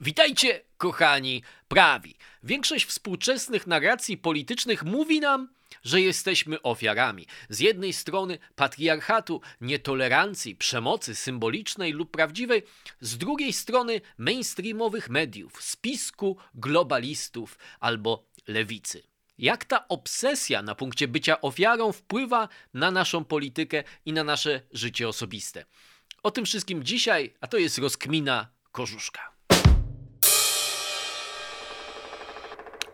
Witajcie, kochani prawi. Większość współczesnych narracji politycznych mówi nam, że jesteśmy ofiarami. Z jednej strony patriarchatu, nietolerancji, przemocy symbolicznej lub prawdziwej, z drugiej strony mainstreamowych mediów, spisku globalistów albo lewicy. Jak ta obsesja na punkcie bycia ofiarą wpływa na naszą politykę i na nasze życie osobiste? O tym wszystkim dzisiaj, a to jest rozkmina Korzuszka.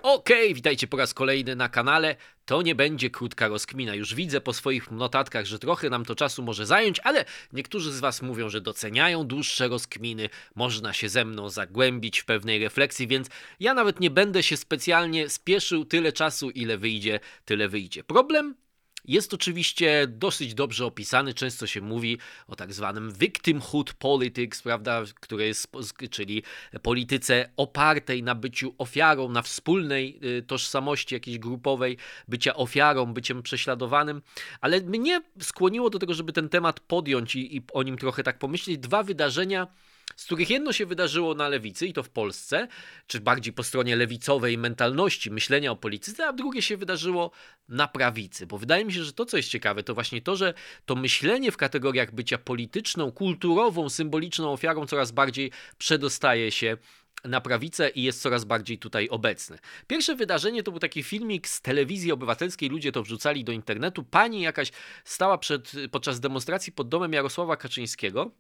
Okej, okay, witajcie po raz kolejny na kanale. To nie będzie krótka rozkmina. Już widzę po swoich notatkach, że trochę nam to czasu może zająć, ale niektórzy z Was mówią, że doceniają dłuższe rozkminy. Można się ze mną zagłębić w pewnej refleksji, więc ja nawet nie będę się specjalnie spieszył. Tyle czasu, ile wyjdzie, tyle wyjdzie. Problem jest oczywiście dosyć dobrze opisany, często się mówi o tak zwanym victimhood politics, prawda, które jest, czyli polityce opartej na byciu ofiarą, na wspólnej y, tożsamości jakiejś grupowej, bycia ofiarą, byciem prześladowanym, ale mnie skłoniło do tego, żeby ten temat podjąć i, i o nim trochę tak pomyśleć. Dwa wydarzenia, z których jedno się wydarzyło na lewicy i to w Polsce, czy bardziej po stronie lewicowej mentalności, myślenia o polityce, a drugie się wydarzyło na prawicy. Bo wydaje mi się, że to, co jest ciekawe, to właśnie to, że to myślenie w kategoriach bycia polityczną, kulturową, symboliczną ofiarą coraz bardziej przedostaje się na prawicę i jest coraz bardziej tutaj obecne. Pierwsze wydarzenie to był taki filmik z telewizji obywatelskiej, ludzie to wrzucali do internetu. Pani jakaś stała przed, podczas demonstracji pod domem Jarosława Kaczyńskiego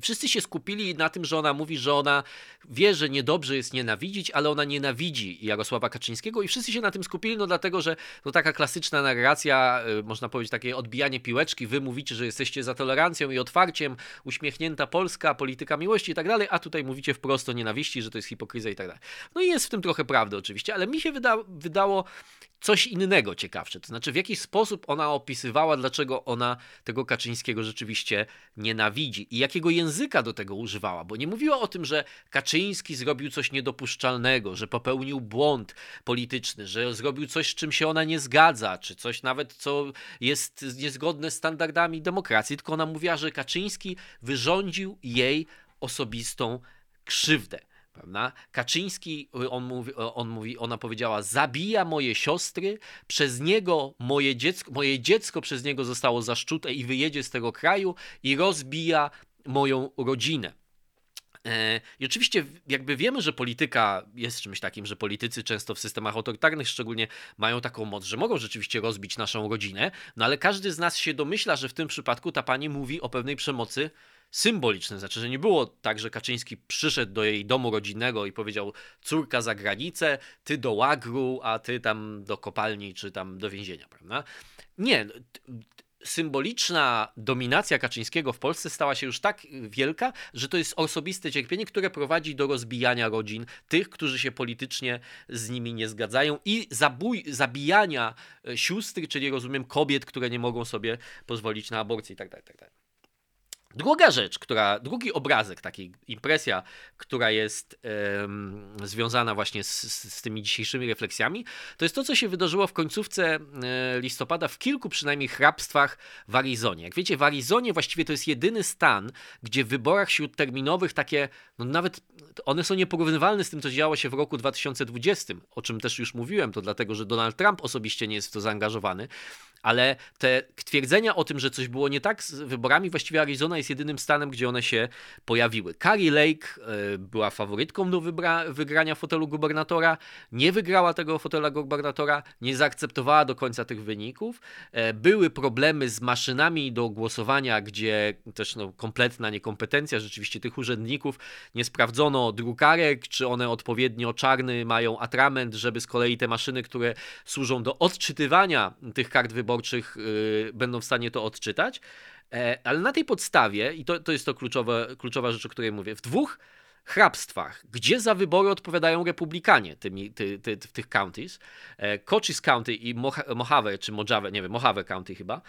Wszyscy się skupili na tym, że ona mówi, że ona wie, że niedobrze jest nienawidzić, ale ona nienawidzi Jarosława Kaczyńskiego i wszyscy się na tym skupili, no dlatego, że to taka klasyczna narracja, y, można powiedzieć takie odbijanie piłeczki, wy mówicie, że jesteście za tolerancją i otwarciem, uśmiechnięta Polska, polityka miłości i tak dalej, a tutaj mówicie wprost o nienawiści, że to jest hipokryzja i tak dalej. No i jest w tym trochę prawdy oczywiście, ale mi się wyda wydało coś innego ciekawsze. To znaczy, w jaki sposób ona opisywała, dlaczego ona tego Kaczyńskiego rzeczywiście nienawidzi i jakiego języka do tego używała, bo nie mówiła o tym, że Kaczyński zrobił coś niedopuszczalnego, że popełnił błąd polityczny, że zrobił coś, z czym się ona nie zgadza, czy coś nawet, co jest niezgodne z standardami demokracji, tylko ona mówiła, że Kaczyński wyrządził jej osobistą krzywdę. Prawda? Kaczyński, on mówi, on mówi, ona powiedziała, zabija moje siostry, przez niego moje dziecko, moje dziecko przez niego zostało zaszczute i wyjedzie z tego kraju i rozbija moją rodzinę. E, I oczywiście jakby wiemy, że polityka jest czymś takim, że politycy często w systemach autorytarnych szczególnie mają taką moc, że mogą rzeczywiście rozbić naszą rodzinę, no ale każdy z nas się domyśla, że w tym przypadku ta pani mówi o pewnej przemocy symboliczne. Znaczy, że nie było tak, że Kaczyński przyszedł do jej domu rodzinnego i powiedział: córka za granicę, ty do łagru, a ty tam do kopalni czy tam do więzienia, prawda? Nie. Symboliczna dominacja Kaczyńskiego w Polsce stała się już tak wielka, że to jest osobiste cierpienie, które prowadzi do rozbijania rodzin tych, którzy się politycznie z nimi nie zgadzają i zabój, zabijania e, sióstr, czyli rozumiem kobiet, które nie mogą sobie pozwolić na aborcję itd. Tak itd. Druga rzecz, która, drugi obrazek, taki impresja, która jest um, związana właśnie z, z, tymi dzisiejszymi refleksjami, to jest to, co się wydarzyło w końcówce e, listopada w kilku przynajmniej hrabstwach w Arizonie. Jak wiecie, w Arizonie właściwie to jest jedyny stan, gdzie w wyborach śródterminowych takie, no nawet one są nieporównywalne z tym, co działo się w roku 2020, o czym też już mówiłem, to dlatego, że Donald Trump osobiście nie jest w to zaangażowany, ale te twierdzenia o tym, że coś było nie tak z wyborami, właściwie Arizona jest jedynym stanem, gdzie one się pojawiły. Carrie Lake e, była faworytką do wygrania fotelu gubernatora, nie wygrała tego fotela gubernatora, nie zaakceptowała do końca tych wyników. E, były problemy z maszynami do głosowania, gdzie też no, kompletna niekompetencja rzeczywiście tych urzędników, nie sprawdzono drukarek, czy one odpowiednio czarny mają atrament, żeby z kolei te maszyny, które służą do odczytywania tych kart wyborczych, yy, będą w stanie to odczytać. E, ale na tej podstawie, i to, to jest to kluczowe, kluczowa rzecz, o której mówię, w dwóch hrabstwach, gdzie za wybory odpowiadają republikanie tymi, ty, ty, ty, w tych counties, e, Cochise County i Mojave, czy Mojave, nie wiem, Mojave County chyba,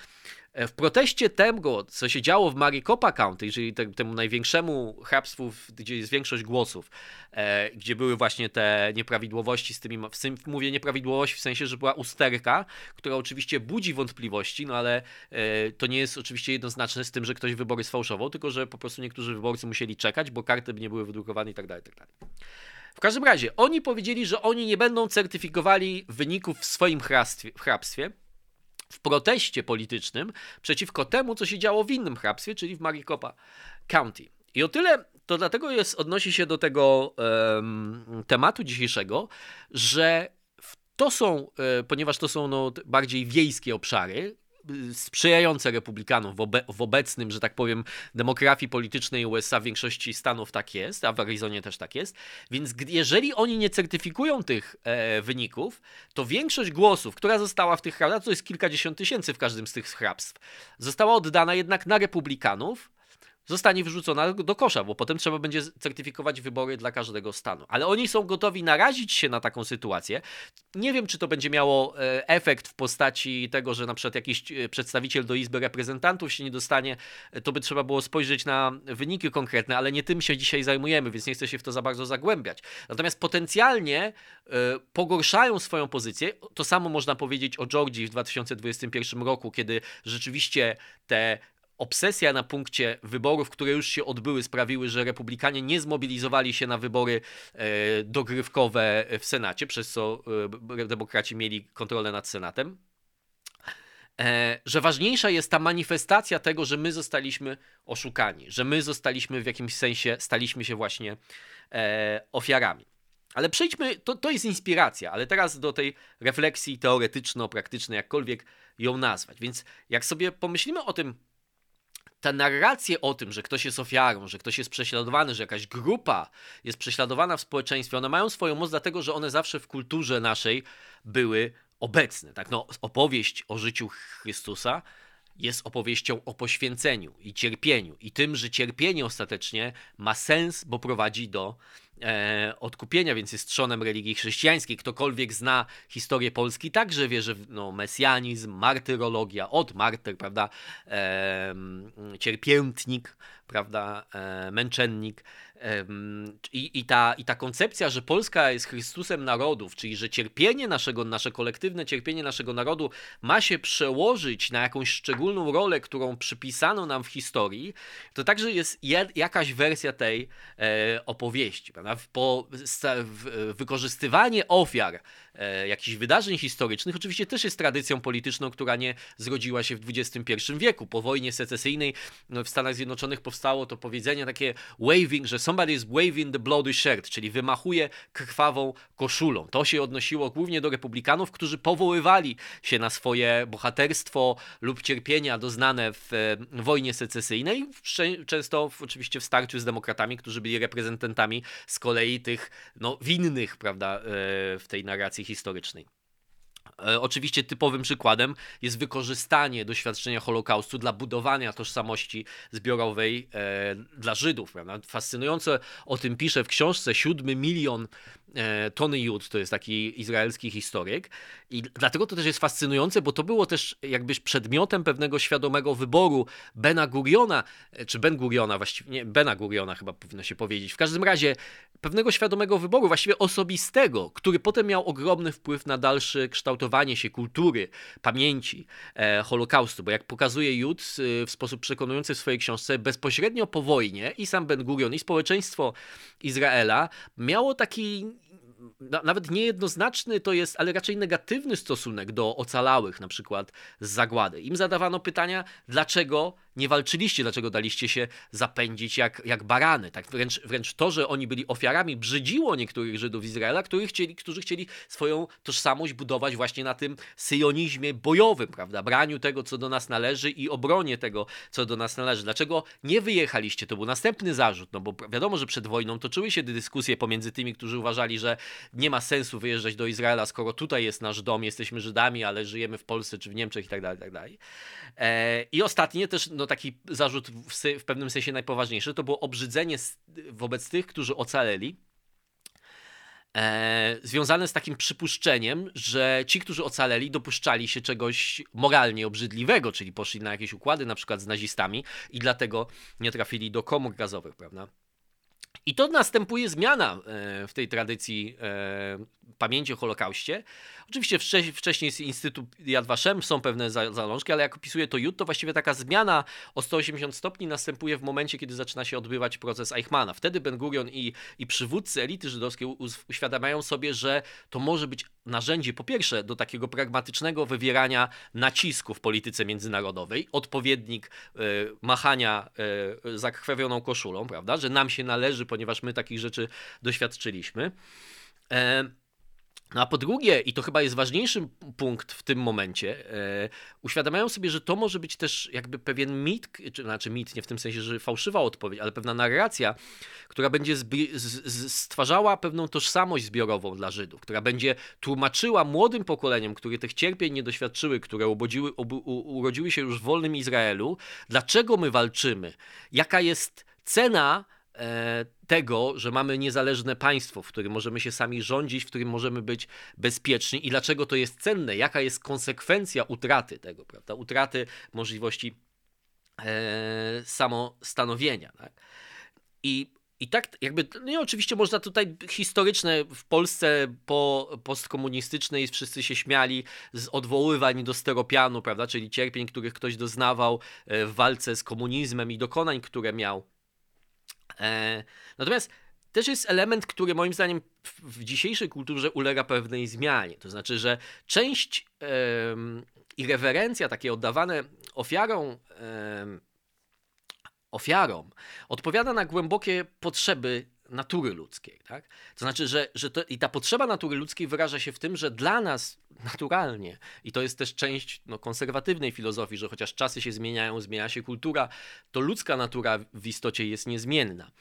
w proteście tego, co się działo w Maricopa County, czyli te, temu największemu hrabstwu, gdzie jest większość głosów, e, gdzie były właśnie te nieprawidłowości z tymi, w, mówię nieprawidłowości w sensie, że była usterka, która oczywiście budzi wątpliwości, no ale e, to nie jest oczywiście jednoznaczne z tym, że ktoś wybory sfałszował, tylko że po prostu niektórzy wyborcy musieli czekać, bo karty nie były wydrukowane i tak dalej, tak dalej. W każdym razie, oni powiedzieli, że oni nie będą certyfikowali wyników w swoim hrabstwie, w proteście politycznym przeciwko temu, co się działo w innym hrabstwie, czyli w Maricopa County. I o tyle to dlatego jest, odnosi się do tego um, tematu dzisiejszego, że to są, e, ponieważ to są no, bardziej wiejskie obszary, sprzyjające republikanom w, obe w, obecnym, że tak powiem, demografii politycznej USA w większości stanów tak jest, a w Arizonie też tak jest. Więc jeżeli oni nie certyfikują tych e, wyników, to większość głosów, która została w tych hrabstwach, to jest kilkadziesiąt tysięcy w każdym z tych hrabstw, została oddana jednak na republikanów, zostanie wyrzucona do kosza, bo potem trzeba będzie certyfikować wybory dla każdego stanu. Ale oni są gotowi narazić się na taką sytuację. Nie wiem, czy to będzie miało e, efekt w postaci tego, że na przykład jakiś e, przedstawiciel do Izby Reprezentantów się nie dostanie. E, to by trzeba było spojrzeć na wyniki konkretne, ale nie tym się dzisiaj zajmujemy, więc nie chcę się w to za bardzo zagłębiać. Natomiast potencjalnie pogorszają swoją pozycję. To samo można powiedzieć o Georgii w 2021 roku, kiedy rzeczywiście te obsesja na punkcie wyborów, które już się odbyły, sprawiły, że republikanie nie zmobilizowali się na wybory e, dogrywkowe w Senacie, przez co e, demokraci mieli kontrolę nad Senatem. E, że ważniejsza jest ta manifestacja tego, że my zostaliśmy oszukani, że my zostaliśmy w jakimś sensie, staliśmy się właśnie ofiarami. Ale przejdźmy, to, to jest inspiracja, ale teraz do tej refleksji teoretyczno-praktycznej, jakkolwiek ją nazwać. Więc jak sobie pomyślimy o tym, ta narracja o tym, że ktoś jest ofiarą, że ktoś jest prześladowany, że jakaś grupa jest prześladowana w społeczeństwie, one mają swoją moc dlatego, że one zawsze w kulturze naszej były obecne. Tak? No, opowieść o życiu Chrystusa jest opowieścią o poświęceniu i cierpieniu i tym, że cierpienie ostatecznie ma sens, bo prowadzi do odkupienia, więc jest trzonem religii chrześcijańskiej. Ktokolwiek zna historię Polski, także wie, że no, mesjanizm, martyrologia, od martyr, prawda, e, cierpiętnik, prawda, e, męczennik, i, i, ta, I ta koncepcja, że Polska jest Chrystusem narodów, czyli że cierpienie naszego, nasze kolektywne cierpienie naszego narodu ma się przełożyć na jakąś szczególną rolę, którą przypisano nam w historii, to także jest jakaś wersja tej e, opowieści. Wykorzystywanie ofiar e, jakichś wydarzeń historycznych oczywiście też jest tradycją polityczną, która nie zrodziła się w XXI wieku. Po wojnie secesyjnej no, w Stanach Zjednoczonych powstało to powiedzenie takie waving, że somebody is waving the bloody shirt, czyli wymachuje krwawą koszulą. To się odnosiło głównie do republikanów, którzy powoływali się na swoje bohaterstwo lub cierpienia doznane w wojnie secesyjnej, często w, oczywiście w starciu z demokratami, którzy byli reprezentantami z kolei tych no, winnych, prawda, e, w tej narracji historycznej. E, oczywiście typowym przykładem jest wykorzystanie doświadczenia Holokaustu dla budowania tożsamości zbiorowej e, dla Żydów. Prawda? Fascynujące o tym pisze w książce Siódmy milion Tony Judd to jest taki izraelski historyk i dlatego to też jest fascynujące, bo to było też jakbyś przedmiotem pewnego świadomego wyboru Bena Guriona, e, czy Ben Guriona właściwie, nie, Bena Guriona chyba powinno się powiedzieć. W każdym razie pewnego świadomego wyboru, właściwie osobistego, który potem miał ogromny wpływ na dalsze kształtowanie się kultury, pamięci e, Holokaustu, bo jak pokazuje Judd e, w sposób przekonujący w swojej książce, bezpośrednio po wojnie i sam Ben Gurion i społeczeństwo Izraela miało taki nawet niejednoznaczny to jest, ale raczej negatywny stosunek do ocalałych, na przykład z zagłady. Im zadawano pytania, dlaczego nie walczyliście, dlaczego daliście się zapędzić jak, jak barany. Tak wręcz, wręcz to, że oni byli ofiarami, brzydziło niektórych Żydów Izraela, którzy chcieli, którzy chcieli swoją tożsamość budować właśnie na tym syjonizmie bojowym, prawda? Braniu tego, co do nas należy i obronie tego, co do nas należy. Dlaczego nie wyjechaliście? To był następny zarzut, no bo wiadomo, że przed wojną toczyły się dyskusje pomiędzy tymi, którzy uważali, że nie ma sensu wyjeżdżać do Izraela, skoro tutaj jest nasz dom, jesteśmy Żydami, ale żyjemy w Polsce czy w Niemczech i tak dalej, i tak dalej. E, I ostatnie też, no taki zarzut w, w pewnym sensie najpoważniejszy, to było obrzydzenie wobec tych, którzy ocaleli, e, związane z takim przypuszczeniem, że ci, którzy ocaleli, dopuszczali się czegoś moralnie obrzydliwego, czyli poszli na jakieś układy, na przykład z nazistami i dlatego nie trafili do komór gazowych, prawda? I to następuje zmiana e, w tej tradycji e, pamięci o Holokauście. Oczywiście wcześniej jest Instytut Yad Vashem, są pewne zalążki, ale jak opisuje to Jud, to właściwie taka zmiana o 180 stopni następuje w momencie, kiedy zaczyna się odbywać proces Eichmana. Wtedy Ben Gurion i, i przywódcy elity żydowskiej uświadamiają sobie, że to może być narzędzie po pierwsze do takiego pragmatycznego wywierania nacisku w polityce międzynarodowej, odpowiednik y, machania y, zakrwawioną koszulą, prawda, że nam się należy, ponieważ my takich rzeczy doświadczyliśmy. E, no a po drugie, i to chyba jest ważniejszy punkt w tym momencie, e, uświadamiają sobie, że to może być też jakby pewien mit, czy, znaczy mit nie w tym sensie, że fałszywa odpowiedź, ale pewna narracja, która będzie stwarzała pewną tożsamość zbiorową dla Żydów, która będzie tłumaczyła młodym pokoleniom, które tych cierpień nie doświadczyły, które ubodziły, urodziły się już w wolnym Izraelu, dlaczego my walczymy, jaka jest cena tego, że mamy niezależne państwo, w którym możemy się sami rządzić, w którym możemy być bezpieczni i dlaczego to jest cenne, jaka jest konsekwencja utraty tego, prawda? Utraty możliwości e, samostanowienia. Tak? I i tak jakby, no oczywiście można tutaj historyczne w Polsce po postkomunistycznej wszyscy się śmiali z odwoływań do steropianu, prawda, czyli cierpień, których ktoś doznawał e, w walce z komunizmem i dokonań, które miał. E, natomiast też jest element, który moim zdaniem w, dzisiejszej kulturze ulega pewnej zmianie. To znaczy, że część i rewerencja takie oddawane ofiarom, ofiarom odpowiada na głębokie potrzeby natury ludzkiej. Tak? To znaczy, że, że to, i ta potrzeba natury ludzkiej wyraża się w tym, że dla nas naturalnie, i to jest też część no, konserwatywnej filozofii, że chociaż czasy się zmieniają, zmienia się kultura, to ludzka natura w istocie jest niezmienna.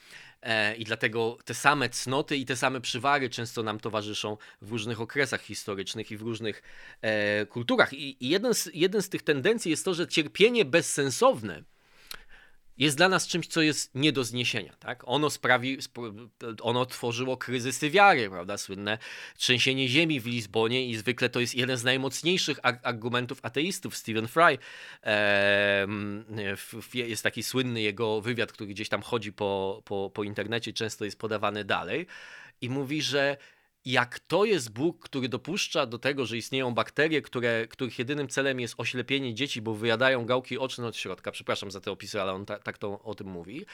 E, I dlatego te same cnoty i te same przywary często nam towarzyszą w różnych okresach historycznych i w różnych e, kulturach. I, i jeden, z, jeden z tych tendencji jest to, że cierpienie bezsensowne jest dla nas czymś, co jest nie do zniesienia. Tak? Ono sprawi, ono tworzyło kryzysy wiary, prawda? Słynne trzęsienie ziemi w Lizbonie i zwykle to jest jeden z najmocniejszych argumentów ateistów. Stephen Fry jest taki słynny jego wywiad, który gdzieś tam chodzi po, po, po internecie, często jest podawany dalej i mówi, że jak to jest Bóg, który dopuszcza do tego, że istnieją bakterie, które, których jedynym celem jest oślepienie dzieci, bo wyjadają gałki oczne od środka, przepraszam za te opisy, ale on ta, tak to o tym mówi,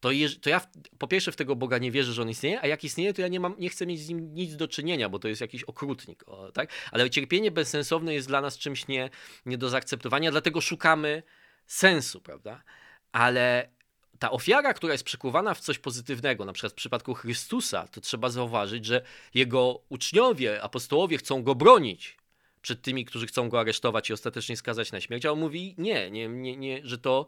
to, to ja w, po pierwsze w tego Boga nie wierzę, że on istnieje, a jak istnieje, to ja nie, mam, nie chcę mieć z nim nic do czynienia, bo to jest jakiś okrutnik. O, tak? Ale cierpienie bezsensowne jest dla nas czymś nie, nie do zaakceptowania, dlatego szukamy sensu, prawda? Ale ta ofiara, która jest przekuwana w coś pozytywnego, na przykład w przypadku Chrystusa, to trzeba zauważyć, że jego uczniowie, apostołowie chcą go bronić przed tymi, którzy chcą go aresztować i ostatecznie skazać na śmierć, a on mówi nie, nie, nie, nie że, to,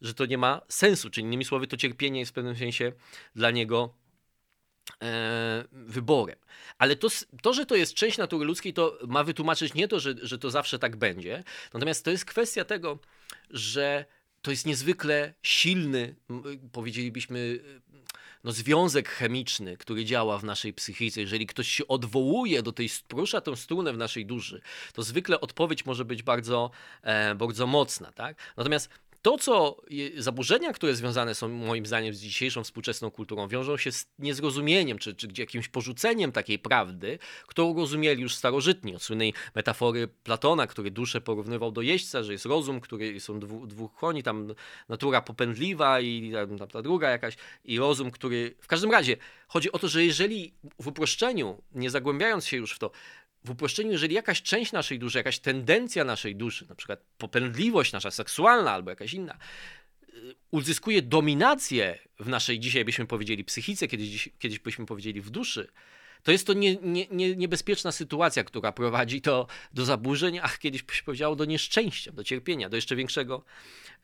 że to nie ma sensu. Czyli innymi słowy, to cierpienie jest w pewnym sensie dla niego e, wyborem. Ale to, to, że to jest część natury ludzkiej, to ma wytłumaczyć nie to, że, że to zawsze tak będzie, natomiast to jest kwestia tego, że to jest niezwykle silny, powiedzielibyśmy, no, związek chemiczny, który działa w naszej psychice. Jeżeli ktoś się odwołuje do tej, porusza tę strunę w naszej duszy, to zwykle odpowiedź może być bardzo, e, bardzo mocna. Tak? Natomiast to, co zaburzenia, które związane są moim zdaniem z dzisiejszą współczesną kulturą, wiążą się z niezrozumieniem, czy, czy jakimś porzuceniem takiej prawdy, którą rozumieli już starożytni. Od słynnej metafory Platona, który duszę porównywał do jeźdźca, że jest rozum, który są dwu, dwóch koni, tam natura popędliwa i tam, ta druga jakaś, i rozum, który... W każdym razie chodzi o to, że jeżeli w uproszczeniu, nie zagłębiając się już w to, w uproszczeniu, jeżeli jakaś część naszej duszy, jakaś tendencja naszej duszy, na przykład popędliwość nasza seksualna albo jakaś inna, y, uzyskuje dominację w naszej, dzisiaj byśmy powiedzieli, psychice, kiedyś, kiedyś byśmy powiedzieli w duszy, to jest to nie, nie, nie, niebezpieczna sytuacja, która prowadzi to do zaburzeń, a kiedyś byś powiedział do nieszczęścia, do cierpienia, do jeszcze większego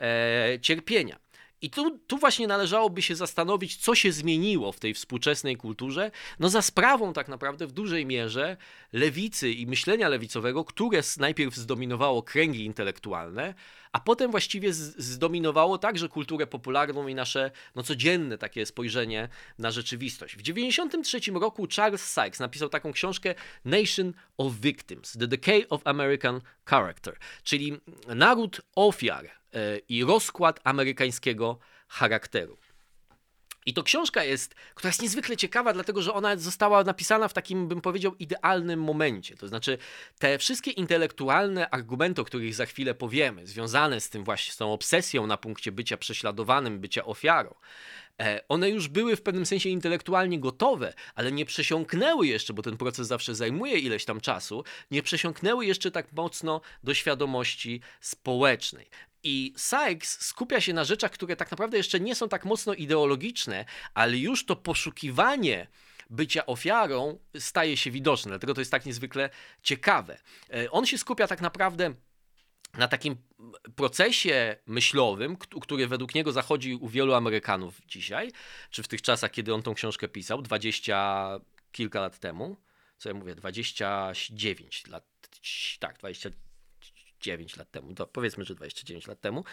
e, cierpienia. I tu, tu właśnie należałoby się zastanowić, co się zmieniło w tej współczesnej kulturze, no za sprawą tak naprawdę w dużej mierze lewicy i myślenia lewicowego, które najpierw zdominowało kręgi intelektualne, a potem właściwie zdominowało także kulturę popularną i nasze no, codzienne takie spojrzenie na rzeczywistość. W 1993 roku Charles Sykes napisał taką książkę Nation of Victims: The Decay of American Character, czyli naród ofiar i rozkład amerykańskiego charakteru. I to książka jest, która jest niezwykle ciekawa, dlatego że ona została napisana w takim, bym powiedział, idealnym momencie. To znaczy, te wszystkie intelektualne argumenty, o których za chwilę powiemy, związane z tym właśnie, z tą obsesją na punkcie bycia prześladowanym, bycia ofiarą, e, one już były w pewnym sensie intelektualnie gotowe, ale nie przesiąknęły jeszcze, bo ten proces zawsze zajmuje ileś tam czasu, nie przesiąknęły jeszcze tak mocno do świadomości społecznej. I Sykes skupia się na rzeczach, które tak naprawdę jeszcze nie są tak mocno ideologiczne, ale już to poszukiwanie bycia ofiarą staje się widoczne. Dlatego to jest tak niezwykle ciekawe. E, on się skupia tak naprawdę na takim procesie myślowym, który według niego zachodzi u wielu Amerykanów dzisiaj, czy w tych czasach, kiedy on tą książkę pisał, dwadzieścia kilka lat temu, co ja mówię, 29 lat, tak, 20, 9 lat temu, to powiedzmy, że 29 lat temu.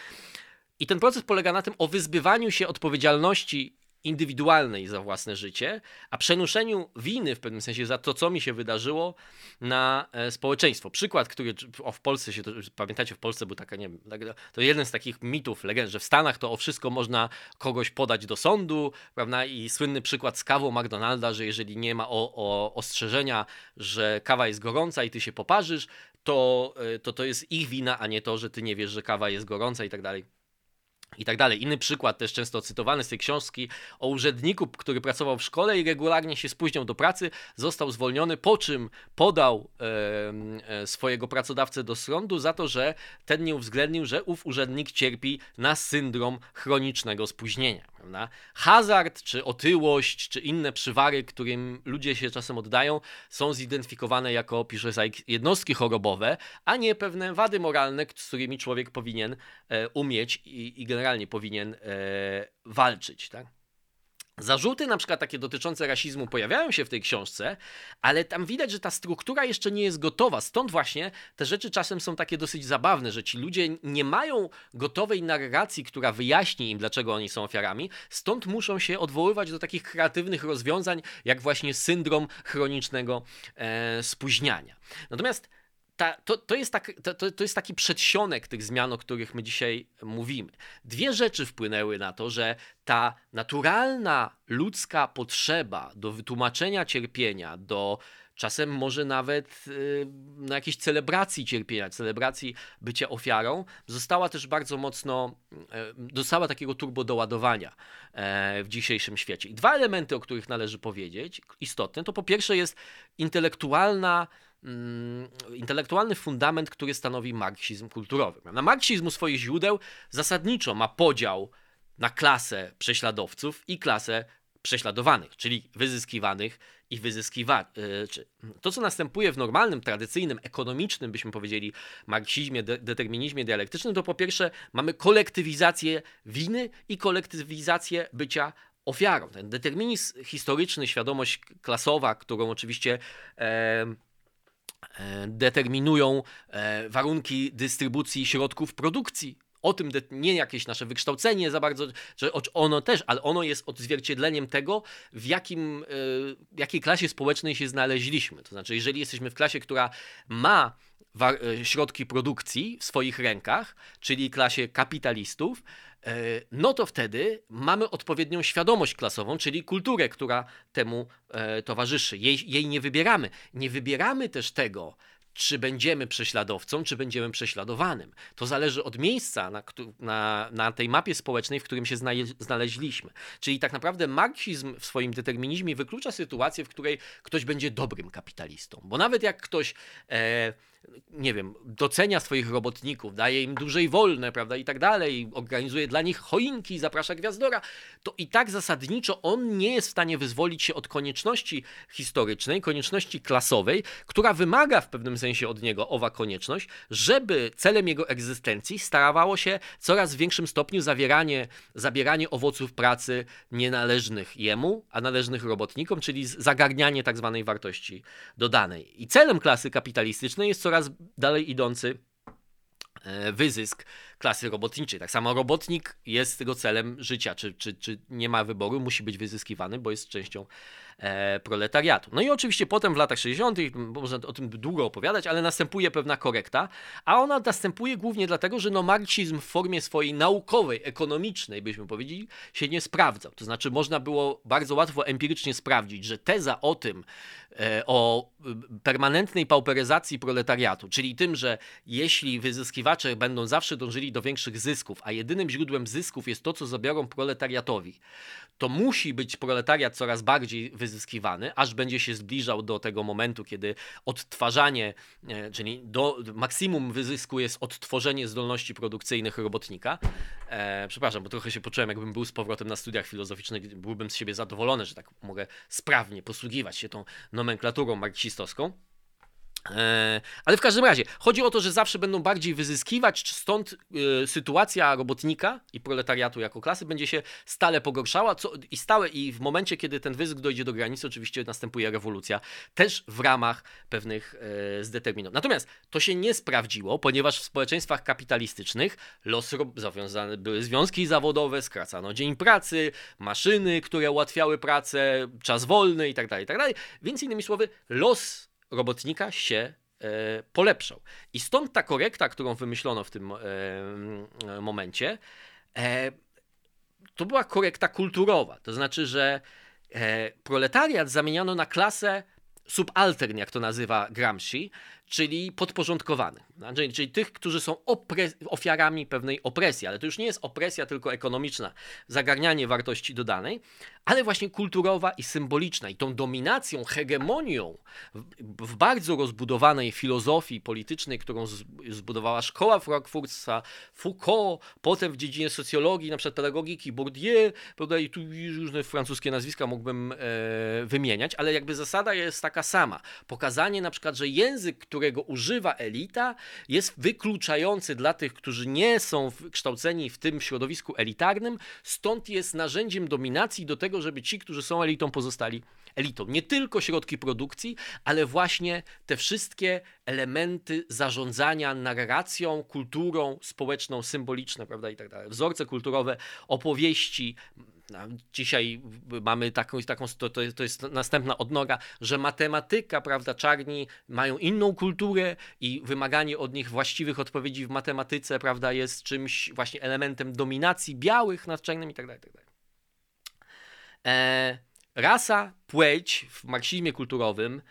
I ten proces polega na tym o wyzbywaniu się odpowiedzialności indywidualnej za własne życie, a przenoszeniu winy w pewnym sensie za to, co mi się wydarzyło na e, społeczeństwo. Przykład, który o, w Polsce się, to, pamiętacie, w Polsce był taka, nie wiem, tak, to jeden z takich mitów, legend, że w Stanach to o wszystko można kogoś podać do sądu, prawda, i słynny przykład z kawą McDonalda, że jeżeli nie ma o, o ostrzeżenia, że kawa jest gorąca i ty się poparzysz, to, e, to to jest ich wina, a nie to, że ty nie wiesz, że kawa jest gorąca i tak dalej i tak dalej. Inny przykład, też często cytowany z tej książki, o urzędniku, który pracował w szkole i regularnie się spóźniał do pracy, został zwolniony, po czym podał e, swojego pracodawcę do sądu za to, że ten nie uwzględnił, że ów urzędnik cierpi na syndrom chronicznego spóźnienia. Prawda? Hazard, czy otyłość, czy inne przywary, którym ludzie się czasem oddają, są zidentyfikowane jako, pisze jednostki chorobowe, a nie pewne wady moralne, z którymi człowiek powinien e, umieć i, i powinien e, walczyć. Tak? Zarzuty, na przykład takie dotyczące rasizmu, pojawiają się w tej książce, ale tam widać, że ta struktura jeszcze nie jest gotowa. Stąd właśnie te rzeczy czasem są takie dosyć zabawne, że ci ludzie nie mają gotowej narracji, która wyjaśni im, dlaczego oni są ofiarami. Stąd muszą się odwoływać do takich kreatywnych rozwiązań, jak właśnie syndrom chronicznego e, spóźniania. Natomiast ta, to, to, jest tak, to, to jest taki przedsionek tych zmian, o których my dzisiaj mówimy. Dwie rzeczy wpłynęły na to, że ta naturalna ludzka potrzeba do wytłumaczenia cierpienia, do czasem może nawet yy, na jakiejś celebracji cierpienia, celebracji bycia ofiarą, została też bardzo mocno, yy, dostała takiego turbo doładowania yy, w dzisiejszym świecie. I dwa elementy, o których należy powiedzieć, istotne, to po pierwsze jest intelektualna intelektualny fundament, który stanowi marksizm kulturowy. Na marksizmu swoich źródeł zasadniczo ma podział na klasę prześladowców i klasę prześladowanych, czyli wyzyskiwanych i wyzyskiwanych. To, co następuje w normalnym, tradycyjnym, ekonomicznym, byśmy powiedzieli, marksizmie, de determinizmie dialektycznym, to po pierwsze mamy kolektywizację winy i kolektywizację bycia ofiarą. Ten determinizm historyczny, świadomość klasowa, którą oczywiście determinują e, warunki dystrybucji środków produkcji. O tym nie jakieś nasze wykształcenie za bardzo, że ono też, ale ono jest odzwierciedleniem tego, w jakim, e, w jakiej klasie społecznej się znaleźliśmy. To znaczy, jeżeli jesteśmy w klasie, która ma środki produkcji w swoich rękach, czyli klasie kapitalistów, E, no to wtedy mamy odpowiednią świadomość klasową, czyli kulturę, która temu e, towarzyszy. Jej, jej nie wybieramy. Nie wybieramy też tego, czy będziemy prześladowcą, czy będziemy prześladowanym. To zależy od miejsca na, na, na, tej mapie społecznej, w którym się znaleźliśmy. Czyli tak naprawdę marksizm w swoim determinizmie wyklucza sytuację, w której ktoś będzie dobrym kapitalistą. Bo nawet jak ktoś e, nie wiem, docenia swoich robotników, daje im dłużej wolne, prawda, i tak dalej, organizuje dla nich choinki, zaprasza gwiazdora, to i tak zasadniczo on nie jest w stanie wyzwolić się od konieczności historycznej, konieczności klasowej, która wymaga w pewnym sensie od niego owa konieczność, żeby celem jego egzystencji starawało się coraz w większym stopniu zawieranie, zabieranie owoców pracy nienależnych jemu, a należnych robotnikom, czyli zagarnianie tak zwanej wartości dodanej. I celem klasy kapitalistycznej jest coraz dalej idący e, wyzysk klasy robotniczej. Tak samo robotnik jest tego celem życia, czy, czy, czy nie ma wyboru, musi być wyzyskiwany, bo jest częścią proletariatu. No i oczywiście potem w latach 60., można o tym długo opowiadać, ale następuje pewna korekta, a ona następuje głównie dlatego, że no marksizm w formie swojej naukowej, ekonomicznej, byśmy powiedzieli, się nie sprawdzał. To znaczy można było bardzo łatwo empirycznie sprawdzić, że teza o tym, e, o permanentnej pauperyzacji proletariatu, czyli tym, że jeśli wyzyskiwacze będą zawsze dążyli do większych zysków, a jedynym źródłem zysków jest to, co zabiorą proletariatowi, to musi być proletariat coraz bardziej wyzyskiwany, aż będzie się zbliżał do tego momentu, kiedy odtwarzanie, e, czyli do maksimum wyzysku jest odtworzenie zdolności produkcyjnych robotnika. E, przepraszam, bo trochę się poczułem, jakbym był z powrotem na studiach filozoficznych, byłbym z siebie zadowolony, że tak mogę sprawnie posługiwać się tą nomenklaturą marksistowską. E, ale w każdym razie, chodzi o to, że zawsze będą bardziej wyzyskiwać, stąd y, sytuacja robotnika i proletariatu jako klasy będzie się stale pogorszała co, i stałe i w momencie, kiedy ten wyzysk dojdzie do granicy, oczywiście następuje rewolucja, też w ramach pewnych y, zdeterminów. Natomiast to się nie sprawdziło, ponieważ w społeczeństwach kapitalistycznych los zawiązane były związki zawodowe, skracano dzień pracy, maszyny, które ułatwiały pracę, czas wolny itd., tak itd., tak więc innymi słowy, los robotnika się e, polepszał. I stąd ta korekta, którą wymyślono w tym e, momencie, e, to była korekta kulturowa. To znaczy, że proletariat zamieniano na klasę subaltern, jak to nazywa Gramsci, czyli podporządkowanych, czyli, czyli tych, którzy są ofiarami pewnej opresji, ale to już nie jest opresja tylko ekonomiczna, zagarnianie wartości dodanej, ale właśnie kulturowa i symboliczna. I tą dominacją, hegemonią w, bardzo rozbudowanej filozofii politycznej, którą zbudowała szkoła frankfurcka, Foucault, potem w dziedzinie socjologii, na przykład pedagogiki, Bourdieu, prawda, i tu różne francuskie nazwiska mógłbym e, wymieniać, ale jakby zasada jest taka sama. Pokazanie na przykład, że język, którego używa elita, jest wykluczający dla tych, którzy nie są kształceni w tym środowisku elitarnym, stąd jest narzędziem dominacji do tego, żeby ci, którzy są elitą, pozostali elitą. Nie tylko środki produkcji, ale właśnie te wszystkie elementy zarządzania narracją, kulturą społeczną, symboliczne, prawda, i tak dalej. Wzorce kulturowe, opowieści, Dzisiaj mamy taką, taką to, to jest następna odnoga, że matematyka, prawda, czarni mają inną kulturę i wymaganie od nich właściwych odpowiedzi w matematyce, prawda, jest czymś właśnie elementem dominacji białych nad czarnymi itd. Tak itd. E, rasa, płeć w marksizmie kulturowym,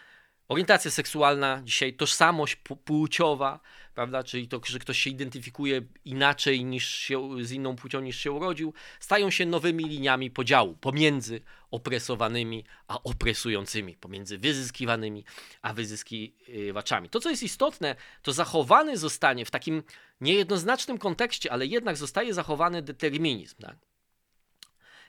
orientacja seksualna, dzisiaj tożsamość płciowa, prawda, czyli to, że ktoś się identyfikuje inaczej niż się, z inną płcią niż się urodził, stają się nowymi liniami podziału pomiędzy opresowanymi a opresującymi, pomiędzy wyzyskiwanymi a wyzyskiwaczami. To, co jest istotne, to zachowany zostanie w takim niejednoznacznym kontekście, ale jednak zostaje zachowany determinizm. Tak?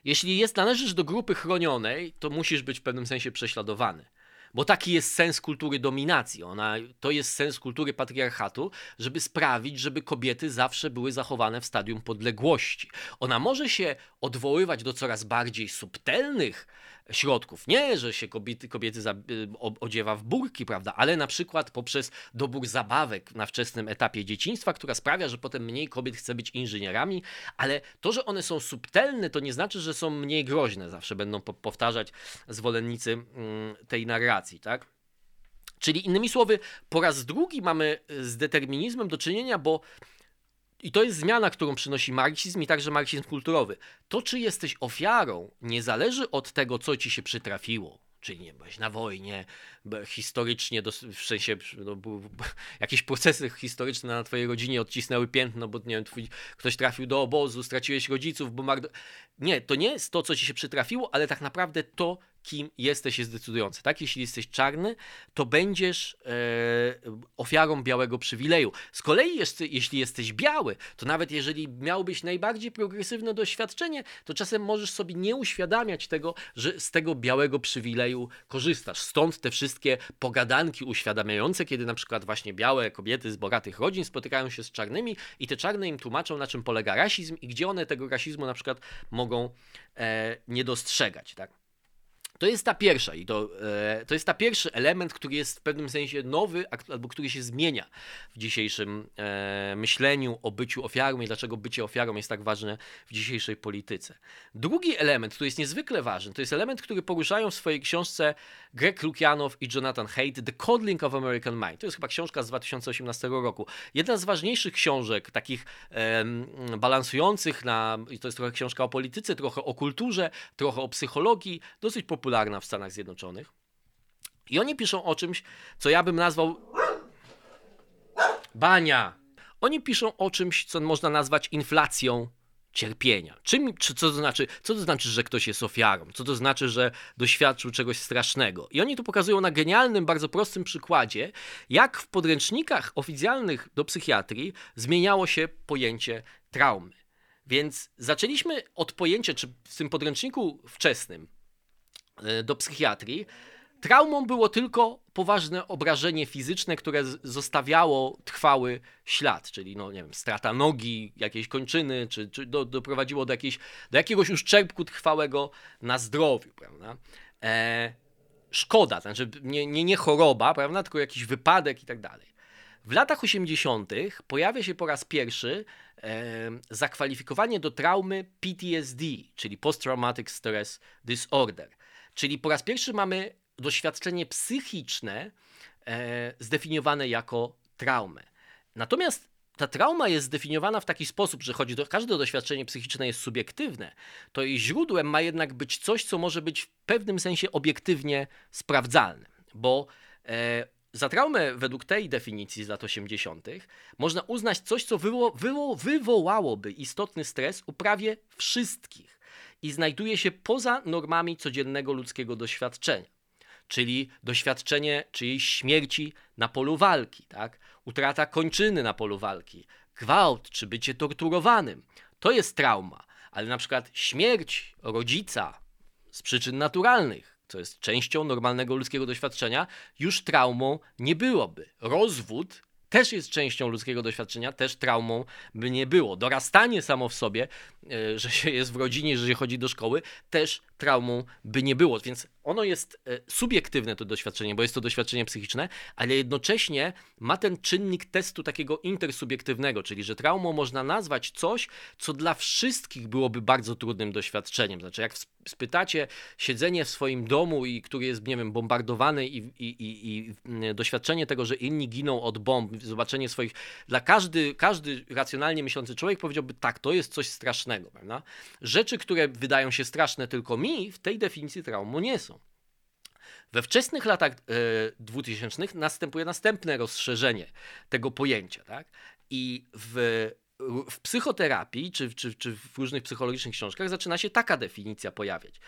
Jeśli jest, należysz do grupy chronionej, to musisz być w pewnym sensie prześladowany. Bo taki jest sens kultury dominacji. Ona, to jest sens kultury patriarchatu, żeby sprawić, żeby kobiety zawsze były zachowane w stadium podległości. Ona może się odwoływać do coraz bardziej subtelnych środków. Nie, że się kobiety, kobiety y, odziewa w burki, prawda, ale na przykład poprzez dobór zabawek na wczesnym etapie dzieciństwa, która sprawia, że potem mniej kobiet chce być inżynierami, ale to, że one są subtelne, to nie znaczy, że są mniej groźne. Zawsze będą powtarzać zwolennicy mm, tej narracji, tak? Czyli innymi słowy, po raz drugi mamy z determinizmem do czynienia, bo i to jest zmiana, którą przynosi marksizm i także marksizm kulturowy. To, czy jesteś ofiarą, nie zależy od tego, co ci się przytrafiło. Czyli nie byłeś na wojnie, historycznie, w sensie no, jakieś procesy historyczne na twojej rodzinie odcisnęły piętno, bo nie wiem, twój, ktoś trafił do obozu, straciłeś rodziców, bo Nie, to nie jest to, co ci się przytrafiło, ale tak naprawdę to, kim jesteś, jest decydujące. Tak? Jeśli jesteś czarny, to będziesz e, ofiarą białego przywileju. Z kolei, jest, jeśli jesteś biały, to nawet jeżeli miałbyś najbardziej progresywne doświadczenie, to czasem możesz sobie nie uświadamiać tego, że z tego białego przywileju korzystasz. Stąd te wszystkie pogadanki uświadamiające, kiedy na przykład właśnie białe kobiety z bogatych rodzin spotykają się z czarnymi i te czarne im tłumaczą, na czym polega rasizm i gdzie one tego rasizmu na przykład mogą e, nie dostrzegać. Tak? To jest ta pierwsza i to, e, to jest ta pierwszy element, który jest w pewnym sensie nowy, albo który się zmienia w dzisiejszym e, myśleniu o byciu ofiarą i dlaczego bycie ofiarą jest tak ważne w dzisiejszej polityce. Drugi element, który jest niezwykle ważny, to jest element, który poruszają w swojej książce Greg Lukianow i Jonathan Haidt, The Coddling of American Mind. To jest chyba książka z 2018 roku. Jedna z ważniejszych książek, takich balansujących na, to jest trochę książka o polityce, trochę o kulturze, trochę o psychologii, dosyć popularna w Stanach Zjednoczonych. I oni piszą o czymś, co ja bym nazwał bania. Oni piszą o czymś, co można nazwać inflacją cierpienia. Czym, czy, co, to znaczy, co to znaczy, że ktoś jest ofiarą? Co to znaczy, że doświadczył czegoś strasznego? I oni to pokazują na genialnym, bardzo prostym przykładzie, jak w podręcznikach oficjalnych do psychiatrii zmieniało się pojęcie traumy. Więc zaczęliśmy od pojęcia, czy w tym podręczniku wczesnym, E, do psychiatrii. Traumą było tylko poważne obrażenie fizyczne, które zostawiało trwały ślad, czyli no, nie wiem, strata nogi, jakiejś kończyny, czy, czy do, doprowadziło do, jakiejś, do jakiegoś uszczerbku trwałego na zdrowiu, prawda? E, szkoda, znaczy nie, nie, nie choroba, prawda, tylko jakiś wypadek i tak dalej. W latach 80. pojawia się po raz pierwszy e, zakwalifikowanie do traumy PTSD, czyli Post Traumatic Stress Disorder. Czyli po raz pierwszy mamy doświadczenie psychiczne e, zdefiniowane jako traumę. Natomiast ta trauma jest zdefiniowana w taki sposób, że choć do, każde doświadczenie psychiczne jest subiektywne, to jej źródłem ma jednak być coś, co może być w pewnym sensie obiektywnie sprawdzalne. Bo e, za traumę według tej definicji z lat 80. można uznać coś, co wywo, wywo, wywołałoby istotny stres u prawie wszystkich i znajduje się poza normami codziennego ludzkiego doświadczenia. Czyli doświadczenie czyjejś śmierci na polu walki, tak? utrata kończyny na polu walki, gwałt czy bycie torturowanym. To jest trauma, ale na przykład śmierć rodzica z przyczyn naturalnych, co jest częścią normalnego ludzkiego doświadczenia, już traumą nie byłoby. Rozwód też jest częścią ludzkiego doświadczenia, też traumą by nie było. Dorastanie samo w sobie, e, że się jest w rodzinie, że się chodzi do szkoły, też traumą by nie było. Więc ono jest e, subiektywne to doświadczenie, bo jest to doświadczenie psychiczne, ale jednocześnie ma ten czynnik testu takiego intersubiektywnego, czyli że traumą można nazwać coś, co dla wszystkich byłoby bardzo trudnym doświadczeniem. Znaczy, jak spytacie siedzenie w swoim domu, i który jest, nie wiem, bombardowany i, i, i, i doświadczenie tego, że inni giną od bomb, zobaczenie swoich, dla każdy, każdy racjonalnie myślący człowiek powiedziałby, tak, to jest coś strasznego, prawda? Rzeczy, które wydają się straszne tylko mi, w tej definicji traumą nie są. We wczesnych latach e, 2000 następuje następne rozszerzenie tego pojęcia, tak? I w w psychoterapii czy, czy, czy w różnych psychologicznych książkach zaczyna się taka definicja pojawiać.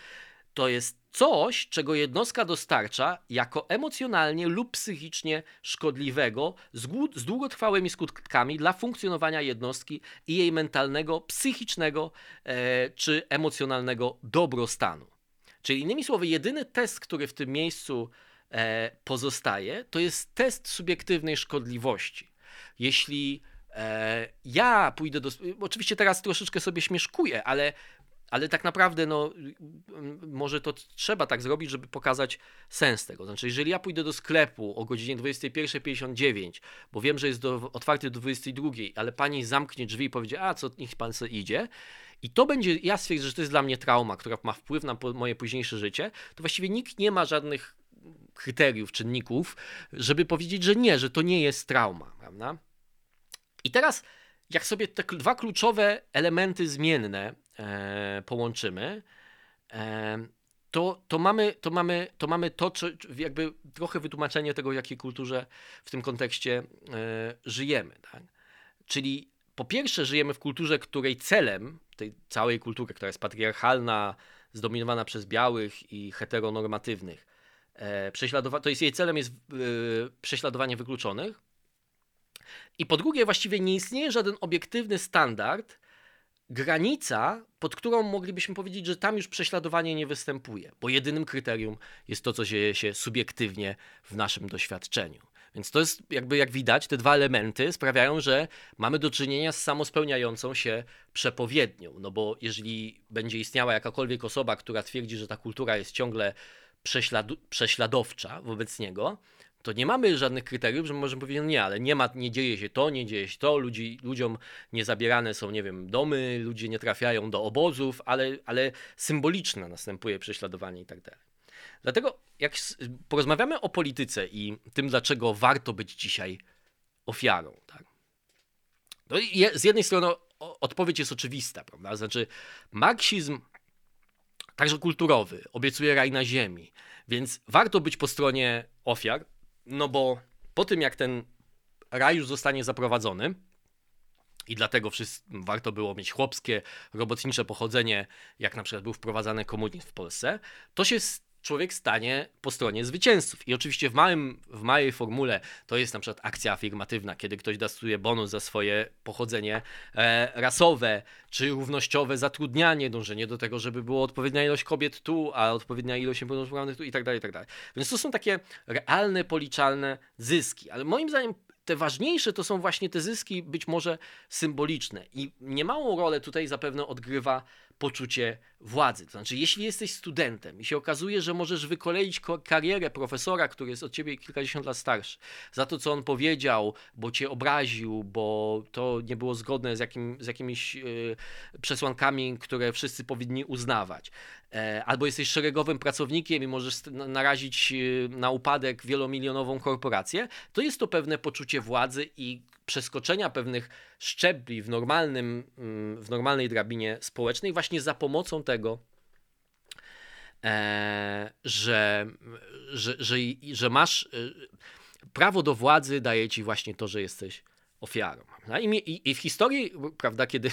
To jest coś, czego jednostka dostarcza jako emocjonalnie lub psychicznie szkodliwego z, długotrwałymi skutkami dla funkcjonowania jednostki i jej mentalnego, psychicznego e, czy emocjonalnego dobrostanu. Czyli innymi słowy, jedyny test, który w tym miejscu e, pozostaje, to jest test subiektywnej szkodliwości. Jeśli e, ja pójdę do. Oczywiście teraz troszeczkę sobie śmieszkuję, ale ale tak naprawdę, no, może to trzeba tak zrobić, żeby pokazać sens tego. Znaczy, jeżeli ja pójdę do sklepu o godzinie 21.59, bo wiem, że jest do, otwarty do 22.00, ale pani zamknie drzwi i powiedzie, a co, niech pan sobie idzie, i to będzie, ja stwierdzę, że to jest dla mnie trauma, która ma wpływ na moje późniejsze życie, to właściwie nikt nie ma żadnych kryteriów, czynników, żeby powiedzieć, że nie, że to nie jest trauma, prawda? I teraz, jak sobie te dwa kluczowe elementy zmienne e, połączymy, e, to, to, mamy, to, mamy, to mamy to, czy, jakby trochę wytłumaczenie tego, w jakiej kulturze w tym kontekście e, żyjemy. Tak? Czyli po pierwsze, żyjemy w kulturze, której celem, tej całej kultury, która jest patriarchalna, zdominowana przez białych i heteronormatywnych. E, to jest jej celem jest yy, prześladowanie wykluczonych. I po drugie, właściwie nie istnieje żaden obiektywny standard, granica, pod którą moglibyśmy powiedzieć, że tam już prześladowanie nie występuje, bo jedynym kryterium jest to, co dzieje się subiektywnie w naszym doświadczeniu. Więc to jest jakby jak widać, te dwa elementy sprawiają, że mamy do czynienia z samospełniającą się przepowiednią. No bo jeżeli będzie istniała jakakolwiek osoba, która twierdzi, że ta kultura jest ciągle prześladu- prześladowcza wobec niego, to nie mamy żadnych kryteriów, że możemy powiedzieć, no nie, ale nie, ma, nie dzieje się to, nie dzieje się to, ludzi, ludziom nie zabierane są, nie wiem, domy, ludzie nie trafiają do obozów, ale, ale symboliczne następuje prześladowanie i tak dalej. Dlatego jak porozmawiamy o polityce i tym, dlaczego warto być dzisiaj ofiarą, tak? No z jednej strony odpowiedź jest oczywista, prawda? Znaczy, marksizm, także kulturowy, obiecuje raj na ziemi, więc warto być po stronie ofiar, no bo po tym, jak ten raj już zostanie zaprowadzony, i dlatego warto było mieć chłopskie, robotnicze pochodzenie, jak na przykład był wprowadzany komunizm w Polsce, to się człowiek stanie po stronie zwycięzców. I oczywiście w, małym, w małej formule to jest na przykład akcja afirmatywna, kiedy ktoś dostuje bonus za swoje pochodzenie e, rasowe, czy równościowe zatrudnianie, dążenie do tego, żeby było odpowiednia ilość kobiet tu, a odpowiednia ilość niepełnosprawnych tu i tak dalej, i tak dalej. Więc to są takie realne, policzalne zyski. Ale moim zdaniem te ważniejsze to są właśnie te zyski być może symboliczne. I niemałą rolę tutaj zapewne odgrywa poczucie władzy. To znaczy, jeśli jesteś studentem i się okazuje, że możesz wykoleić karierę profesora, który jest od ciebie kilkadziesiąt lat starszy, za to, co on powiedział, bo cię obraził, bo to nie było zgodne z, jakim, z jakimiś yy, przesłankami, które wszyscy powinni uznawać, e, albo jesteś szeregowym pracownikiem i możesz narazić e, na upadek wielomilionową korporację, to jest to pewne poczucie władzy i przeskoczenia pewnych szczebli w, normalnym, mm, w normalnej drabinie społecznej właśnie za pomocą tego, e, że, że, że, że masz e, prawo do władzy daje ci właśnie to, że jesteś ofiarą. I, i, w historii, prawda, kiedy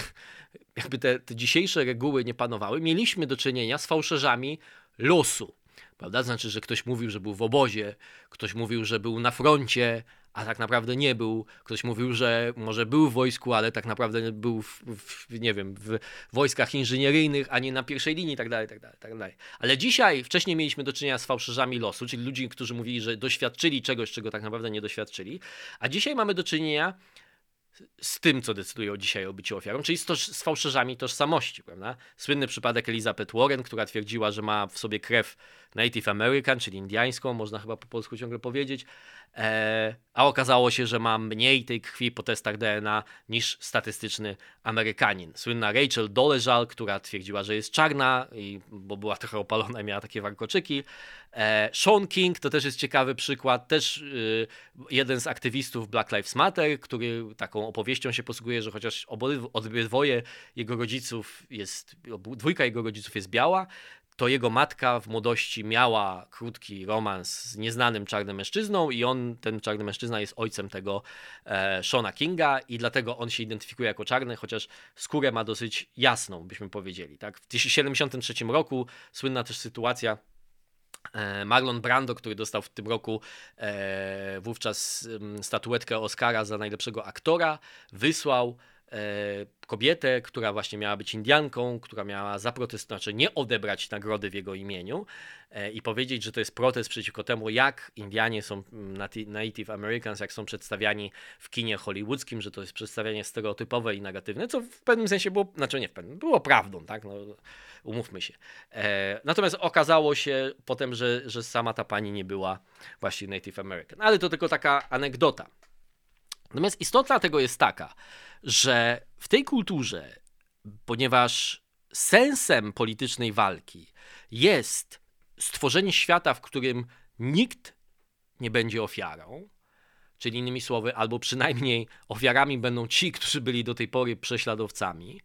jakby te, te dzisiejsze reguły nie panowały, mieliśmy do czynienia z fałszerzami losu. Prawda? Znaczy, że ktoś mówił, że był w obozie, ktoś mówił, że był na froncie, a tak naprawdę nie był. Ktoś mówił, że może był w wojsku, ale tak naprawdę był w, w nie wiem, w wojskach inżynieryjnych, a nie na pierwszej linii itd., tak tak. Tak ale dzisiaj, wcześniej mieliśmy do czynienia z fałszerzami losu, czyli ludzi, którzy mówili, że doświadczyli czegoś, czego tak naprawdę nie doświadczyli, a dzisiaj mamy do czynienia z tym, co decydują dzisiaj o byciu ofiarą, czyli z, to, z fałszerzami tożsamości, prawda? Słynny przypadek Elizabeth Warren, która twierdziła, że ma w sobie krew Native American, czyli indiańską, można chyba po polsku ciągle powiedzieć, a okazało się, że mam mniej tej krwi po testach DNA niż statystyczny Amerykanin. Słynna Rachel Dolezal, która twierdziła, że jest czarna, i, bo była trochę opalona i miała takie warkoczyki. E, Sean King to też jest ciekawy przykład, też y, jeden z aktywistów Black Lives Matter, który taką opowieścią się posługuje, że chociaż obydwoje jego rodziców jest, dwójka jego rodziców jest biała, to jego matka w młodości miała krótki romans z nieznanym czarnym mężczyzną i on, ten czarny mężczyzna jest ojcem tego e, Shona Kinga i dlatego on się identyfikuje jako czarny, chociaż skórę ma dosyć jasną, byśmy powiedzieli. Tak? W 1973 roku słynna też sytuacja e, Marlon Brando, który dostał w tym roku e, wówczas statuetkę Oscara za najlepszego aktora, wysłał kobietę, która właśnie miała być Indianką, która miała zaprotestować, znaczy nie odebrać nagrody w jego imieniu e, i powiedzieć, że to jest protest przeciwko temu, jak Indianie są mm, Native Americans, jak są przedstawiani w kinie hollywoodzkim, że to jest przedstawianie stereotypowe i negatywne, co w pewnym sensie było, znaczy nie w pewnym, było prawdą, tak, no, umówmy się. E, natomiast okazało się potem, że, że sama ta pani nie była właśnie Native American. Ale to tylko taka anegdota. Natomiast istota tego jest taka, że w tej kulturze, ponieważ sensem politycznej walki jest stworzenie świata, w którym nikt nie będzie ofiarą, czyli innymi słowy, albo przynajmniej ofiarami będą ci, którzy byli do tej pory prześladowcami,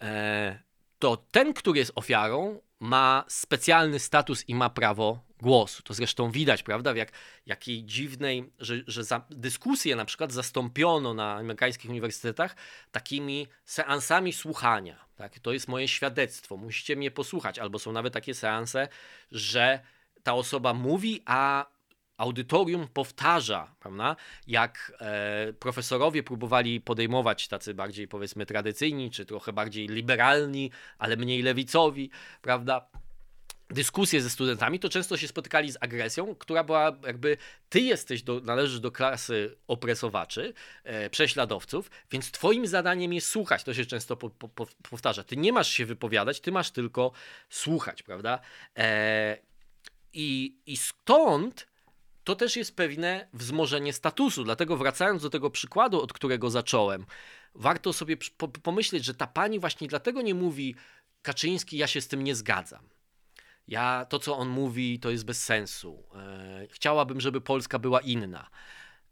e, to ten, który jest ofiarą, ma specjalny status i ma prawo głosu. To zresztą widać, prawda, w jak, jakiej dziwnej, że, że dyskusje na przykład zastąpiono na amerykańskich uniwersytetach takimi seansami słuchania. Tak? To jest moje świadectwo, musicie mnie posłuchać. Albo są nawet takie seanse, że ta osoba mówi, a audytorium powtarza, prawda? Jak e, profesorowie próbowali podejmować tacy bardziej powiedzmy tradycyjni, czy trochę bardziej liberalni, ale mniej lewicowi, prawda? dyskusje ze studentami, to często się spotykali z agresją, która była jakby ty jesteś, do, należysz do klasy opresowaczy, e, prześladowców, więc twoim zadaniem jest słuchać. To się często po, po, powtarza. Ty nie masz się wypowiadać, ty masz tylko słuchać, prawda? E, i, I stąd to też jest pewne wzmożenie statusu. Dlatego wracając do tego przykładu, od którego zacząłem, warto sobie pomyśleć, że ta pani właśnie dlatego nie mówi Kaczyński, ja się z tym nie zgadzam. Ja, to co on mówi, to jest bez sensu. E, chciałabym, żeby Polska była inna.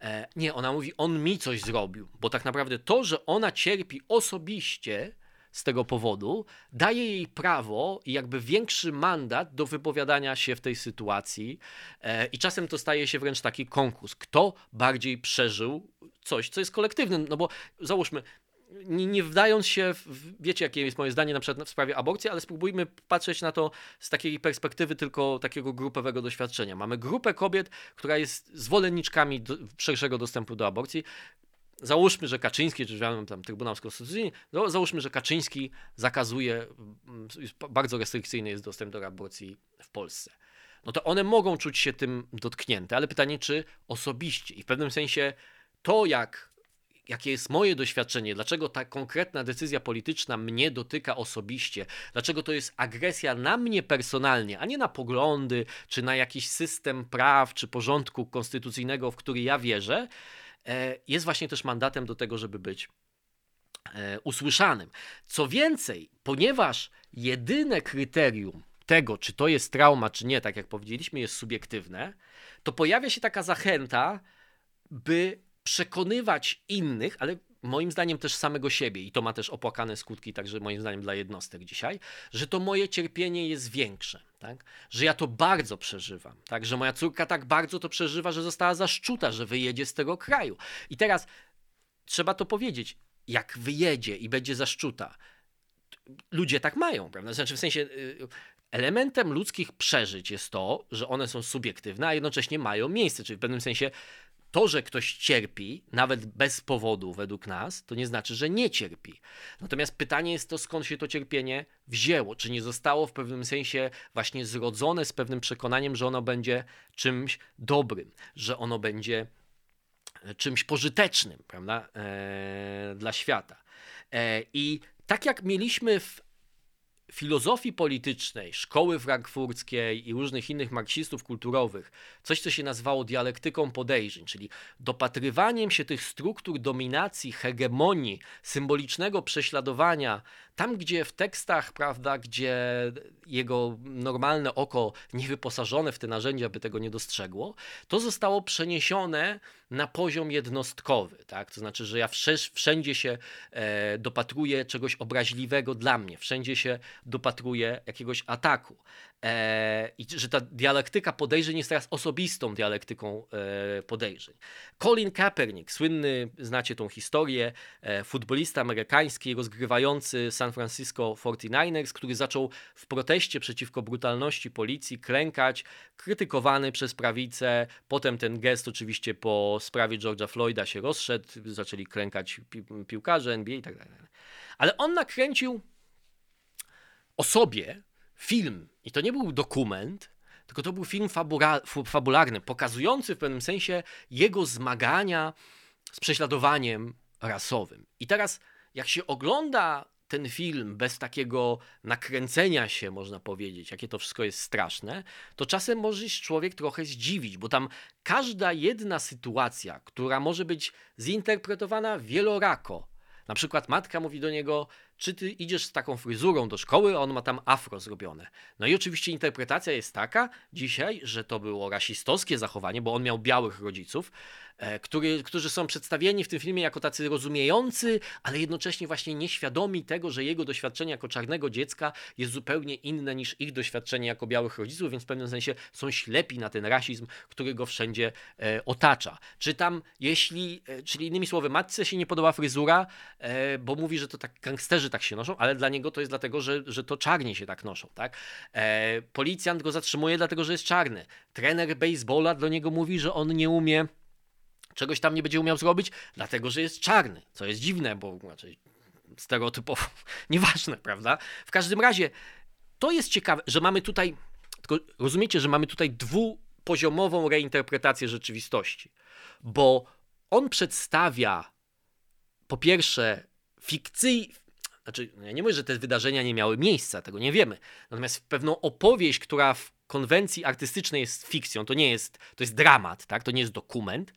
E, nie, ona mówi, on mi coś zrobił, bo tak naprawdę to, że ona cierpi osobiście, z tego powodu daje jej prawo i jakby większy mandat do wypowiadania się w tej sytuacji. E, I czasem to staje się wręcz taki konkurs. Kto bardziej przeżył coś, co jest kolektywnym? No bo załóżmy, nie, nie wdając się, w, wiecie jakie jest moje zdanie na przykład w sprawie aborcji, ale spróbujmy patrzeć na to z takiej perspektywy tylko takiego grupowego doświadczenia. Mamy grupę kobiet, która jest zwolenniczkami do, szerszego dostępu do aborcji, Załóżmy, że Kaczyński, czy tam Trybunał Konstytucyjny, no, załóżmy, że Kaczyński zakazuje, mm, bardzo restrykcyjny jest dostęp do aborcji w Polsce. No to one mogą czuć się tym dotknięte, ale pytanie, czy osobiście i w pewnym sensie to, jak, jakie jest moje doświadczenie, dlaczego ta konkretna decyzja polityczna mnie dotyka osobiście, dlaczego to jest agresja na mnie personalnie, a nie na poglądy, czy na jakiś system praw, czy porządku konstytucyjnego, w który ja wierzę, jest właśnie też mandatem do tego, żeby być e, usłyszanym. Co więcej, ponieważ jedyne kryterium tego, czy to jest trauma, czy nie, tak jak powiedzieliśmy, jest subiektywne, to pojawia się taka zachęta, by przekonywać innych, ale moim zdaniem też samego siebie, i to ma też opłakane skutki, także moim zdaniem dla jednostek dzisiaj, że to moje cierpienie jest większe, tak? że ja to bardzo przeżywam, tak? że moja córka tak bardzo to przeżywa, że została zaszczuta, że wyjedzie z tego kraju. I teraz trzeba to powiedzieć, jak wyjedzie i będzie zaszczuta, ludzie tak mają, prawda? Znaczy w sensie y, elementem ludzkich przeżyć jest to, że one są subiektywne, a jednocześnie mają miejsce, czyli w pewnym sensie to, że ktoś cierpi, nawet bez powodu według nas, to nie znaczy, że nie cierpi. Natomiast pytanie jest to, skąd się to cierpienie wzięło. Czy nie zostało w pewnym sensie właśnie zrodzone z pewnym przekonaniem, że ono będzie czymś dobrym, że ono będzie e, czymś pożytecznym, prawda, eee, dla świata. Eee, I tak jak mieliśmy w filozofii politycznej, szkoły frankfurckiej i różnych innych marksistów kulturowych coś, co się nazywało dialektyką podejrzeń, czyli dopatrywaniem się tych struktur dominacji, hegemonii, symbolicznego prześladowania tam, gdzie w tekstach, prawda, gdzie jego normalne oko niewyposażone w te narzędzia by tego nie dostrzegło, to zostało przeniesione na poziom jednostkowy. Tak? To znaczy, że ja wszędzie się e, dopatruję czegoś obraźliwego dla mnie, wszędzie się dopatruję jakiegoś ataku. E, I że ta dialektyka podejrzeń jest teraz osobistą dialektyką e, podejrzeń. Colin Kaepernick, słynny, znacie tą historię, futbolista amerykański rozgrywający San Francisco 49ers, który zaczął w proteście przeciwko brutalności policji klękać, krytykowany przez prawicę. Potem ten gest oczywiście po sprawie George'a Floyda się rozszedł, zaczęli klękać pi piłkarze NBA i tak dalej. Ale on nakręcił o sobie film, i to nie był dokument, tylko to był film fabularny, pokazujący w pewnym sensie jego zmagania z prześladowaniem rasowym. I teraz, jak się ogląda ten film bez takiego nakręcenia się, można powiedzieć, jakie to wszystko jest straszne, to czasem może się człowiek trochę zdziwić, bo tam każda jedna sytuacja, która może być zinterpretowana wielorako. Na przykład matka mówi do niego: czy ty idziesz z taką fryzurą do szkoły, a on ma tam afro zrobione. No i oczywiście interpretacja jest taka dzisiaj, że to było rasistowskie zachowanie, bo on miał białych rodziców, który, którzy są przedstawieni w tym filmie jako tacy rozumiejący, ale jednocześnie właśnie nieświadomi tego, że jego doświadczenie jako czarnego dziecka jest zupełnie inne niż ich doświadczenie jako białych rodziców, więc w pewnym sensie są ślepi na ten rasizm, który go wszędzie e, otacza. Czy tam, jeśli, e, czyli innymi słowy, matce się nie podoba fryzura, e, bo mówi, że to tak gangsterzy tak się noszą, ale dla niego to jest dlatego, że, że to czarni się tak noszą, tak? E, policjant go zatrzymuje dlatego, że jest czarny. Trener baseballa do niego mówi, że on nie umie czegoś tam nie będzie umiał zrobić, dlatego że jest czarny, co jest dziwne, bo znaczy, stereotypowo nieważne, prawda? W każdym razie to jest ciekawe, że mamy tutaj, tylko rozumiecie, że mamy tutaj dwupoziomową reinterpretację rzeczywistości, bo on przedstawia po pierwsze fikcyjnie, znaczy ja nie mówię, że te wydarzenia nie miały miejsca, tego nie wiemy, natomiast pewną opowieść, która w konwencji artystycznej jest fikcją, to nie jest, to jest dramat, tak? to nie jest dokument,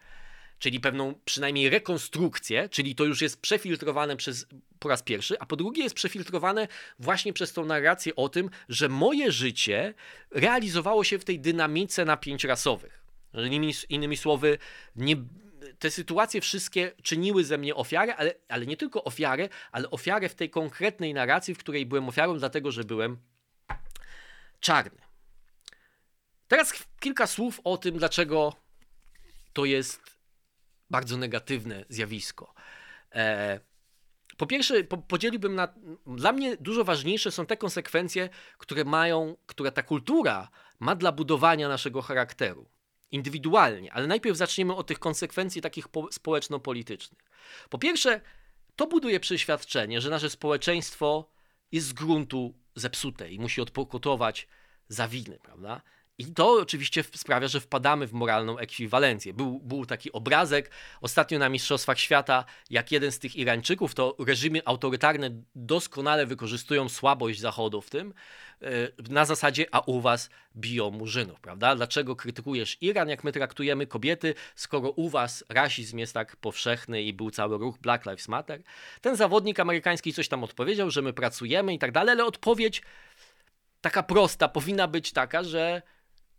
czyli pewną przynajmniej rekonstrukcję, czyli to już jest przefiltrowane przez, po raz pierwszy, a po drugie jest przefiltrowane właśnie przez tą narrację o tym, że moje życie realizowało się w tej dynamice napięć rasowych. Innymi, innymi słowy, nie, te sytuacje wszystkie czyniły ze mnie ofiarę, ale, ale nie tylko ofiarę, ale ofiarę w tej konkretnej narracji, w której byłem ofiarą, dlatego że byłem czarny. Teraz kilka słów o tym, dlaczego to jest bardzo negatywne zjawisko. E, po pierwsze, po, podzieliłbym na. Dla mnie dużo ważniejsze są te konsekwencje, które mają, które ta kultura ma dla budowania naszego charakteru. Indywidualnie, ale najpierw zaczniemy od tych konsekwencji takich po, społeczno-politycznych. Po pierwsze, to buduje przeświadczenie, że nasze społeczeństwo jest z gruntu zepsute i musi odpokutować za winy, prawda? I to oczywiście sprawia, że wpadamy w moralną ekwiwalencję. Był, był taki obrazek ostatnio na Mistrzostwach Świata, jak jeden z tych Irańczyków, to reżimy autorytarne doskonale wykorzystują słabość Zachodu w tym, e, na zasadzie, a u was biją murzynów, prawda? Dlaczego krytykujesz Iran, jak my traktujemy kobiety, skoro u was rasizm jest tak powszechny i był cały ruch Black Lives Matter? Ten zawodnik amerykański coś tam odpowiedział, że my pracujemy i tak dalej, ale odpowiedź taka prosta powinna być taka, że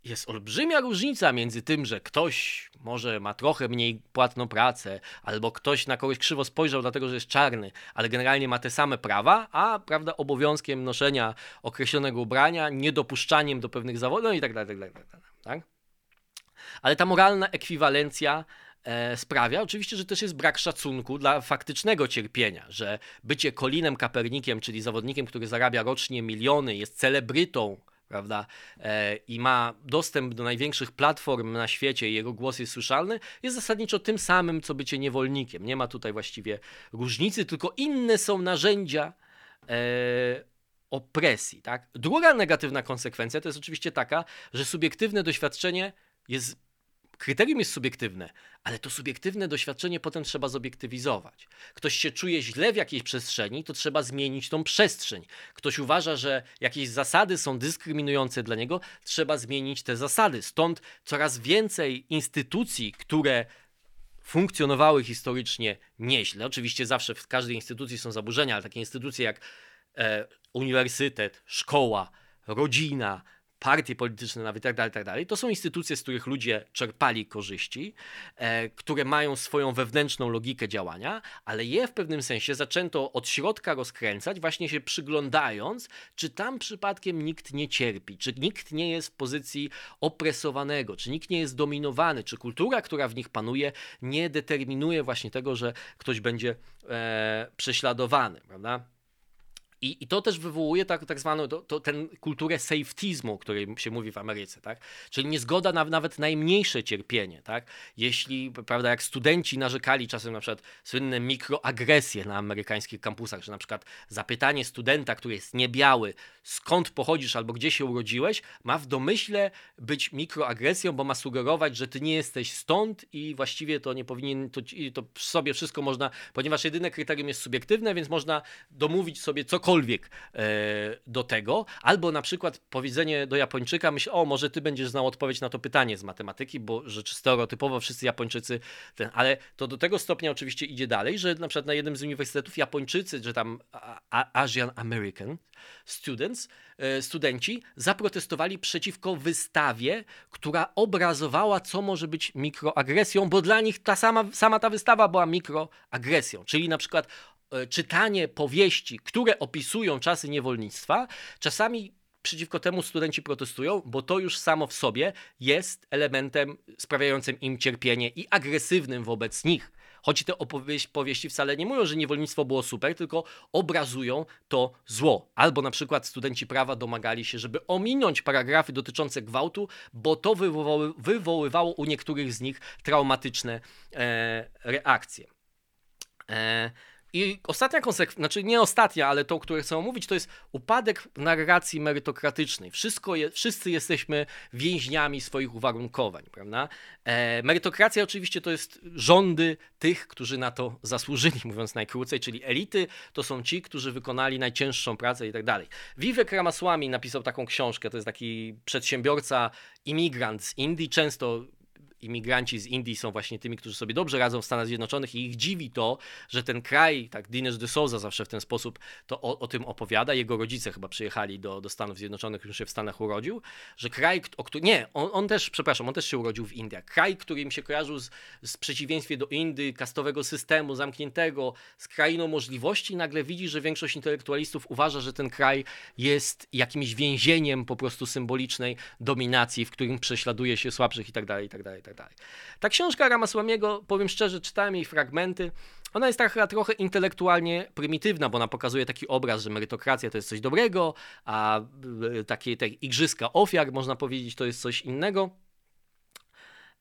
jest olbrzymia różnica między tym, że ktoś może ma trochę mniej płatną pracę, albo ktoś na kogoś krzywo spojrzał, dlatego że jest czarny, ale generalnie ma te same prawa, a prawda, obowiązkiem noszenia określonego ubrania, niedopuszczaniem do pewnych zawodów, no i tak dalej, tak dalej, tak dalej. Tak? Ale ta moralna ekwiwalencja e, sprawia oczywiście, że też jest brak szacunku dla faktycznego cierpienia, że bycie Kolinem Kapernikiem, czyli zawodnikiem, który zarabia rocznie miliony, jest celebrytą, prawda, e, i ma dostęp do największych platform na świecie i jego głos jest słyszalny, jest zasadniczo tym samym, co bycie niewolnikiem. Nie ma tutaj właściwie różnicy, tylko inne są narzędzia e, opresji. Tak? Druga negatywna konsekwencja to jest oczywiście taka, że subiektywne doświadczenie jest kryterium jest subiektywne, ale to subiektywne doświadczenie potem trzeba zobiektywizować. Ktoś się czuje źle w jakiejś przestrzeni, to trzeba zmienić tą przestrzeń. Ktoś uważa, że jakieś zasady są dyskryminujące dla niego, trzeba zmienić te zasady. Stąd coraz więcej instytucji, które funkcjonowały historycznie nieźle. Oczywiście zawsze w każdej instytucji są zaburzenia, ale takie instytucje jak e, uniwersytet, szkoła, rodzina, partie polityczne nawet i tak dalej, tak dalej. To są instytucje, z których ludzie czerpali korzyści, e, które mają swoją wewnętrzną logikę działania, ale je w pewnym sensie zaczęto od środka rozkręcać, właśnie się przyglądając, czy tam przypadkiem nikt nie cierpi, czy nikt nie jest w pozycji opresowanego, czy nikt nie jest dominowany, czy kultura, która w nich panuje, nie determinuje właśnie tego, że ktoś będzie e, prześladowany, prawda? I, I, to też wywołuje tak, tak zwaną to, to, ten kulturę safetyzmu, o której się mówi w Ameryce, tak? Czyli niezgoda na nawet najmniejsze cierpienie, tak? Jeśli, prawda, jak studenci narzekali czasem na przykład słynne mikroagresje na amerykańskich kampusach, że na przykład zapytanie studenta, który jest niebiały, skąd pochodzisz albo gdzie się urodziłeś, ma w domyśle być mikroagresją, bo ma sugerować, że ty nie jesteś stąd i właściwie to nie powinien, to, to sobie wszystko można, ponieważ jedyne kryterium jest subiektywne, więc można domówić sobie cokolwiek cokolwiek e, do tego, albo na przykład powiedzenie do Japończyka, myśl, o może ty będziesz znał odpowiedź na to pytanie z matematyki, bo rzecz stereotypowo wszyscy Japończycy, ten, ale to do tego stopnia oczywiście idzie dalej, że na przykład na jednym z uniwersytetów Japończycy, że tam Asian American students, e, studenci zaprotestowali przeciwko wystawie, która obrazowała, co może być mikroagresją, bo dla nich ta sama, sama ta wystawa była mikroagresją, czyli na przykład czytanie powieści, które opisują czasy niewolnictwa, czasami przeciwko temu studenci protestują, bo to już samo w sobie jest elementem sprawiającym im cierpienie i agresywnym wobec nich. Choć te opowieści powieści wcale nie mówią, że niewolnictwo było super, tylko obrazują to zło. Albo na przykład studenci prawa domagali się, żeby ominąć paragrafy dotyczące gwałtu, bo to wywoły, wywoływało u niektórych z nich traumatyczne e, reakcje. E, i ostatnia konsekwencja, znaczy nie ostatnia, ale tą, którą chcę omówić, to jest upadek narracji merytokratycznej. Wszystko je, wszyscy jesteśmy więźniami swoich uwarunkowań, prawda? E, merytokracja oczywiście to jest rządy tych, którzy na to zasłużyli, mówiąc najkrócej, czyli elity to są ci, którzy wykonali najcięższą pracę i tak dalej. Vivek Ramaswamy napisał taką książkę, to jest taki przedsiębiorca, imigrant z Indii, często imigranci z Indii są właśnie tymi, którzy sobie dobrze radzą w Stanach Zjednoczonych i ich dziwi to, że ten kraj, tak Dinesh de zawsze w ten sposób to o, o, tym opowiada, jego rodzice chyba przyjechali do, do Stanów Zjednoczonych, już się w Stanach urodził, że kraj, o którym, nie, on, on, też, przepraszam, on też się urodził w Indiach, kraj, który im się kojarzył z, z przeciwieństwie do Indii, kastowego systemu, zamkniętego, z krainą możliwości, nagle widzi, że większość intelektualistów uważa, że ten kraj jest jakimś więzieniem po prostu symbolicznej dominacji, w którym prześladuje się słabszych i tak dalej, i tak dalej, i tak tak dalej. Ta książka Ramasłamiego, powiem szczerze, czytałem jej fragmenty. Ona jest taka trochę intelektualnie prymitywna, bo ona pokazuje taki obraz, że merytokracja to jest coś dobrego, a e, takie te igrzyska ofiar, można powiedzieć, to jest coś innego.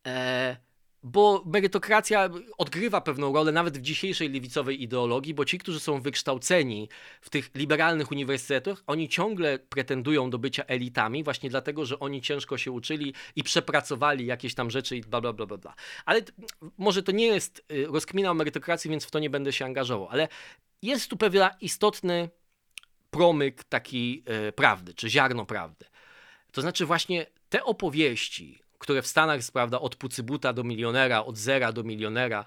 Eee, bo merytokracja odgrywa pewną rolę nawet w dzisiejszej lewicowej ideologii, bo ci, którzy są wykształceni w tych liberalnych uniwersytetach, oni ciągle pretendują do bycia elitami, właśnie dlatego, że oni ciężko się uczyli i przepracowali jakieś tam rzeczy i bla, bla, bla, bla, bla. Ale może to nie jest y, rozkmina o merytokracji, więc w to nie będę się angażował, ale jest tu pewien istotny promyk taki y, prawdy, czy ziarno prawdy. To znaczy właśnie te opowieści, które w Stanach jest, prawda, od pucybuta do milionera, od zera do milionera,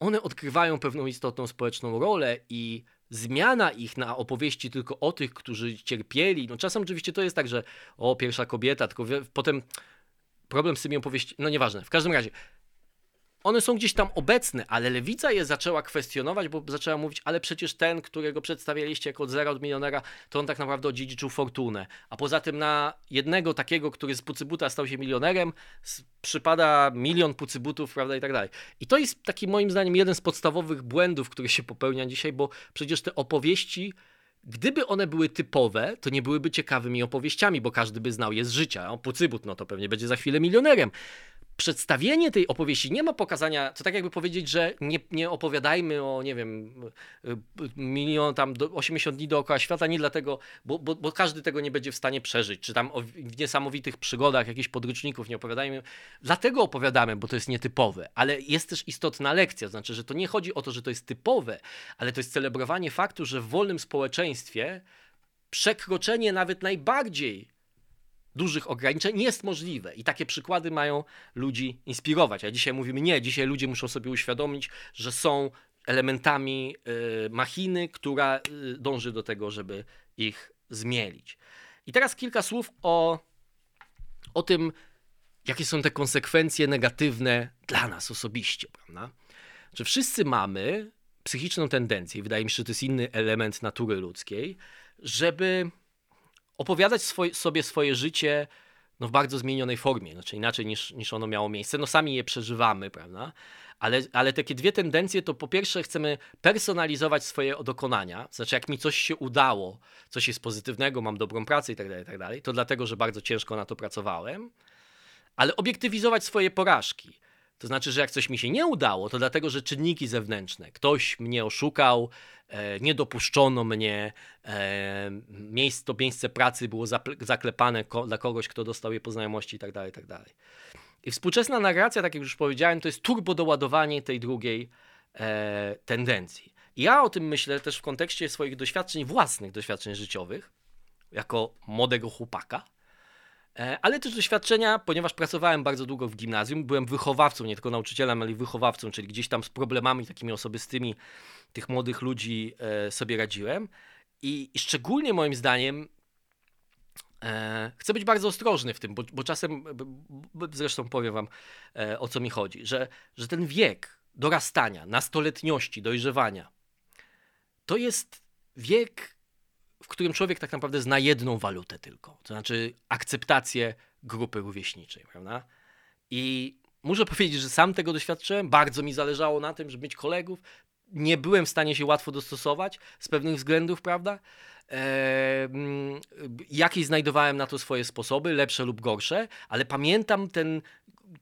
one odgrywają pewną istotną społeczną rolę i zmiana ich na opowieści tylko o tych, którzy cierpieli, no czasem oczywiście to jest tak, że o, pierwsza kobieta, tylko potem problem z tymi opowieściami, no nieważne, w każdym razie one są gdzieś tam obecne, ale lewica je zaczęła kwestionować, bo zaczęła mówić, ale przecież ten, którego przedstawialiście jako zera od milionera, to on tak naprawdę odziedziczył fortunę. A poza tym na jednego takiego, który z pucybuta stał się milionerem, przypada milion pucybutów, prawda, i tak dalej. I to jest taki moim zdaniem jeden z podstawowych błędów, który się popełnia dzisiaj, bo przecież te opowieści Gdyby one były typowe, to nie byłyby ciekawymi opowieściami, bo każdy by znał je z życia. O, Pucybut, no to pewnie będzie za chwilę milionerem przedstawienie tej opowieści nie ma pokazania, to tak jakby powiedzieć, że nie, nie opowiadajmy o, nie wiem, milion, tam 80 dni dookoła świata, nie dlatego, bo, bo, bo, każdy tego nie będzie w stanie przeżyć, czy tam o niesamowitych przygodach jakichś podręczników nie opowiadajmy. Dlatego opowiadamy, bo to jest nietypowe, ale jest też istotna lekcja, znaczy, że to nie chodzi o to, że to jest typowe, ale to jest celebrowanie faktu, że w wolnym społeczeństwie przekroczenie nawet najbardziej dużych ograniczeń jest możliwe i takie przykłady mają ludzi inspirować. A dzisiaj mówimy nie, dzisiaj ludzie muszą sobie uświadomić, że są elementami y, machiny, która y, dąży do tego, żeby ich zmielić. I teraz kilka słów o, o tym, jakie są te konsekwencje negatywne dla nas osobiście, prawda? Że wszyscy mamy psychiczną tendencję, wydaje mi się, że to jest inny element natury ludzkiej, żeby opowiadać swoj, sobie swoje życie no, w bardzo zmienionej formie, znaczy inaczej niż, niż ono miało miejsce. No sami je przeżywamy, prawda? Ale, ale takie dwie tendencje to po pierwsze chcemy personalizować swoje dokonania, znaczy jak mi coś się udało, coś jest pozytywnego, mam dobrą pracę i tak dalej, tak to dlatego, że bardzo ciężko na to pracowałem, ale obiektywizować swoje porażki. To znaczy, że jak coś mi się nie udało, to dlatego, że czynniki zewnętrzne, ktoś mnie oszukał, e, nie dopuszczono mnie, e, miejsce, to miejsce pracy było zaklepane dla kogoś, kto dostał je po znajomości itd., tak itd. Tak I współczesna narracja, tak jak już powiedziałem, to jest turbo doładowanie tej drugiej e, tendencji. Ja o tym myślę też w kontekście swoich doświadczeń, własnych doświadczeń życiowych, jako młodego chłopaka, ale też doświadczenia, ponieważ pracowałem bardzo długo w gimnazjum, byłem wychowawcą, nie tylko nauczycielem, ale i wychowawcą, czyli gdzieś tam z problemami takimi osobistymi tych młodych ludzi e, sobie radziłem. I, i szczególnie moim zdaniem e, chcę być bardzo ostrożny w tym, bo, bo czasem, zresztą powiem wam o co mi chodzi, że, że ten wiek dorastania, nastoletniości, dojrzewania, to jest wiek w którym człowiek tak naprawdę zna jedną walutę tylko, to znaczy akceptację grupy rówieśniczej, prawda? I muszę powiedzieć, że sam tego doświadczyłem, bardzo mi zależało na tym, żeby mieć kolegów. Nie byłem w stanie się łatwo dostosować z pewnych względów, prawda? Eee, jakieś znajdowałem na to swoje sposoby, lepsze lub gorsze, ale pamiętam ten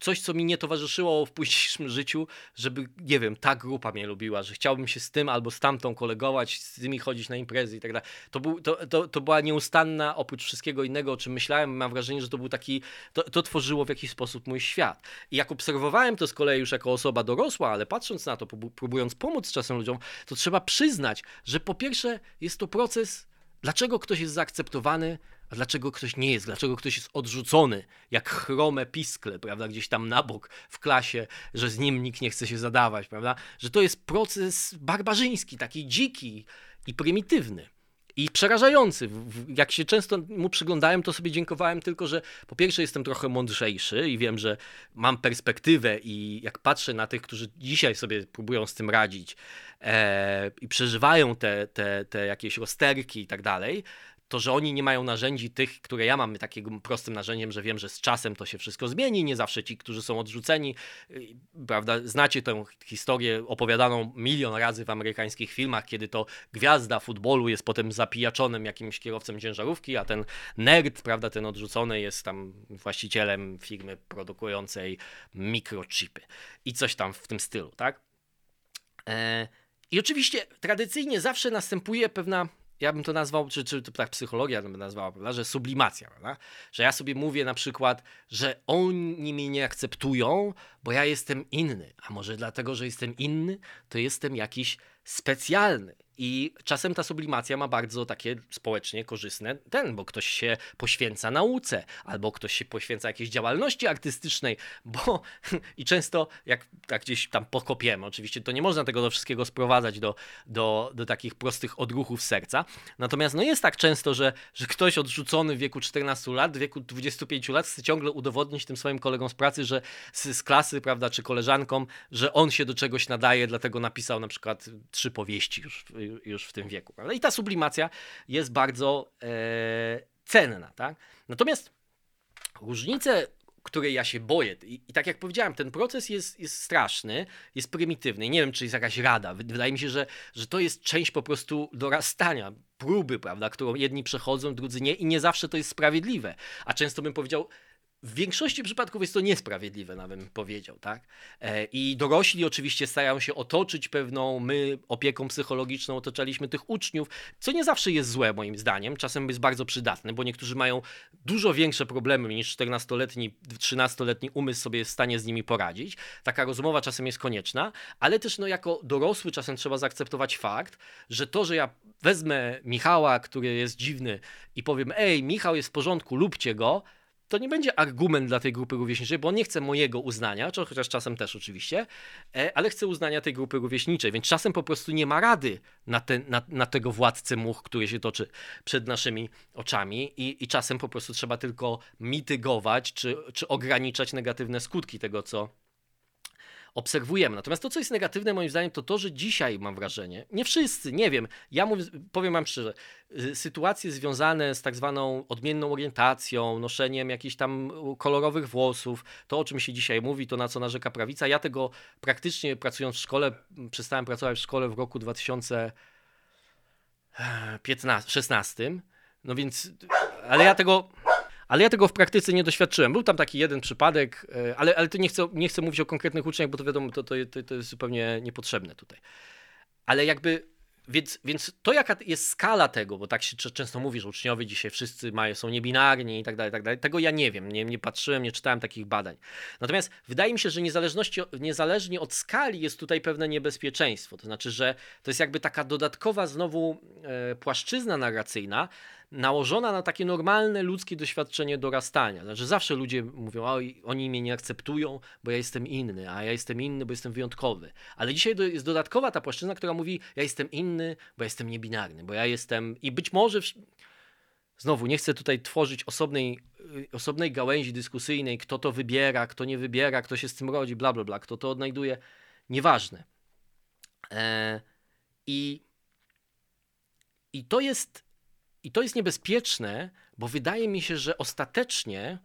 coś, co mi nie towarzyszyło w późniejszym życiu, żeby, nie wiem, ta grupa mnie lubiła, że chciałbym się z tym albo z tamtą kolegować, z tymi chodzić na imprezy i tak dalej. To, był, to, to, to była nieustanna, oprócz wszystkiego innego, o czym myślałem, mam wrażenie, że to był taki, to, to tworzyło w jakiś sposób mój świat. I jak obserwowałem to z kolei już jako osoba dorosła, ale patrząc na to, próbując pomóc czasem ludziom, to trzeba przyznać, że po pierwsze jest to proces, dlaczego ktoś jest zaakceptowany, a dlaczego ktoś nie jest? Dlaczego ktoś jest odrzucony, jak chrome piskle, prawda, gdzieś tam na bok w klasie, że z nim nikt nie chce się zadawać, prawda? Że to jest proces barbarzyński, taki dziki i prymitywny. I przerażający. Jak się często mu przyglądałem, to sobie dziękowałem tylko, że po pierwsze jestem trochę mądrzejszy i wiem, że mam perspektywę i jak patrzę na tych, którzy dzisiaj sobie próbują z tym radzić e, i przeżywają te, te, te jakieś rozterki i tak dalej, to, że oni nie mają narzędzi tych, które ja mam takim prostym narzędziem, że wiem, że z czasem to się wszystko zmieni, nie zawsze ci, którzy są odrzuceni, y, prawda, znacie tę historię opowiadaną milion razy w amerykańskich filmach, kiedy to gwiazda futbolu jest potem zapijaczonym jakimś kierowcą ciężarówki, a ten nerd, prawda, ten odrzucony jest tam właścicielem firmy produkującej mikrochipy i coś tam w tym stylu, tak? E, I oczywiście tradycyjnie zawsze następuje pewna ja bym to nazwał, czy, czy to tak psychologia to by nazwała, prawda, że sublimacja, prawda? że ja sobie mówię na przykład, że oni mnie nie akceptują, bo ja jestem inny, a może dlatego, że jestem inny, to jestem jakiś specjalny. I czasem ta sublimacja ma bardzo takie społecznie korzystne ten, bo ktoś się poświęca nauce, albo ktoś się poświęca jakiejś działalności artystycznej, bo i często jak tak gdzieś tam pokopiemy, oczywiście to nie można tego do wszystkiego sprowadzać do, do, do takich prostych odruchów serca. Natomiast no jest tak często, że, że ktoś odrzucony w wieku 14 lat, w wieku 25 lat chce ciągle udowodnić tym swoim kolegom z pracy, że z, z klasy, prawda, czy koleżankom, że on się do czegoś nadaje, dlatego napisał na przykład trzy powieści już już w tym wieku. Prawda? I ta sublimacja jest bardzo e, cenna. Tak? Natomiast różnice, której ja się boję, i, i, tak jak powiedziałem, ten proces jest, jest straszny, jest prymitywny. Nie wiem, czy jest jakaś rada. Wydaje mi się, że, że to jest część po prostu dorastania, próby, prawda, którą jedni przechodzą, drudzy nie, i nie zawsze to jest sprawiedliwe. A często bym powiedział, w większości przypadków jest to niesprawiedliwe, nawet bym powiedział, tak? E, I dorośli oczywiście starają się otoczyć pewną, my opieką psychologiczną otaczaliśmy tych uczniów, co nie zawsze jest złe moim zdaniem, czasem jest bardzo przydatne, bo niektórzy mają dużo większe problemy niż 14-letni, 13-letni umysł sobie jest w stanie z nimi poradzić. Taka rozmowa czasem jest konieczna, ale też no, jako dorosły czasem trzeba zaakceptować fakt, że to, że ja wezmę Michała, który jest dziwny i powiem, ej, Michał jest w porządku, lubcie go, to nie będzie argument dla tej grupy rówieśniczej, bo on nie chce mojego uznania, chociaż czasem też oczywiście, e, ale chce uznania tej grupy rówieśniczej, więc czasem po prostu nie ma rady na, ten, na, na tego władcę much, który się toczy przed naszymi oczami i, i czasem po prostu trzeba tylko mitygować czy, czy ograniczać negatywne skutki tego, co, obserwujemy. Natomiast to, co jest negatywne moim zdaniem, to to, że dzisiaj mam wrażenie, nie wszyscy, nie wiem, ja mówię, powiem wam szczerze, y, sytuacje związane z tak zwaną odmienną orientacją, noszeniem jakichś tam kolorowych włosów, to o czym się dzisiaj mówi, to na co narzeka prawica, ja tego praktycznie pracując w szkole, przestałem pracować w szkole w roku 2016, no więc, ale ja tego ale ja tego w praktyce nie doświadczyłem. Był tam taki jeden przypadek, e, ale, ale to nie chcę, nie chcę mówić o konkretnych uczniach, bo to wiadomo, to, to, to jest zupełnie niepotrzebne tutaj. Ale jakby więc, więc to jaka jest skala tego, bo tak się często mówi, że uczniowie dzisiaj wszyscy mają, są niebinarni i tak dalej, tak dalej. Tego ja nie wiem, nie, nie patrzyłem, nie czytałem takich badań. Natomiast wydaje mi się, że niezależności, niezależnie od skali jest tutaj pewne niebezpieczeństwo. To znaczy, że to jest jakby taka dodatkowa znowu e, płaszczyzna narracyjna, nałożona na takie normalne ludzkie doświadczenie dorastania. Znaczy zawsze ludzie mówią, o, oni mnie nie akceptują, bo ja jestem inny, a ja jestem inny, bo jestem wyjątkowy. Ale dzisiaj jest dodatkowa ta płaszczyzna, która mówi, ja jestem inny, bo ja jestem niebinarny, bo ja jestem i być może... W... Znowu, nie chcę tutaj tworzyć osobnej, y, osobnej gałęzi dyskusyjnej, kto to wybiera, kto nie wybiera, kto się z tym rodzi, bla, bla, bla, kto to odnajduje. Nieważne. E, I, I to jest i to jest niebezpieczne, bo wydaje mi się, że ostatecznie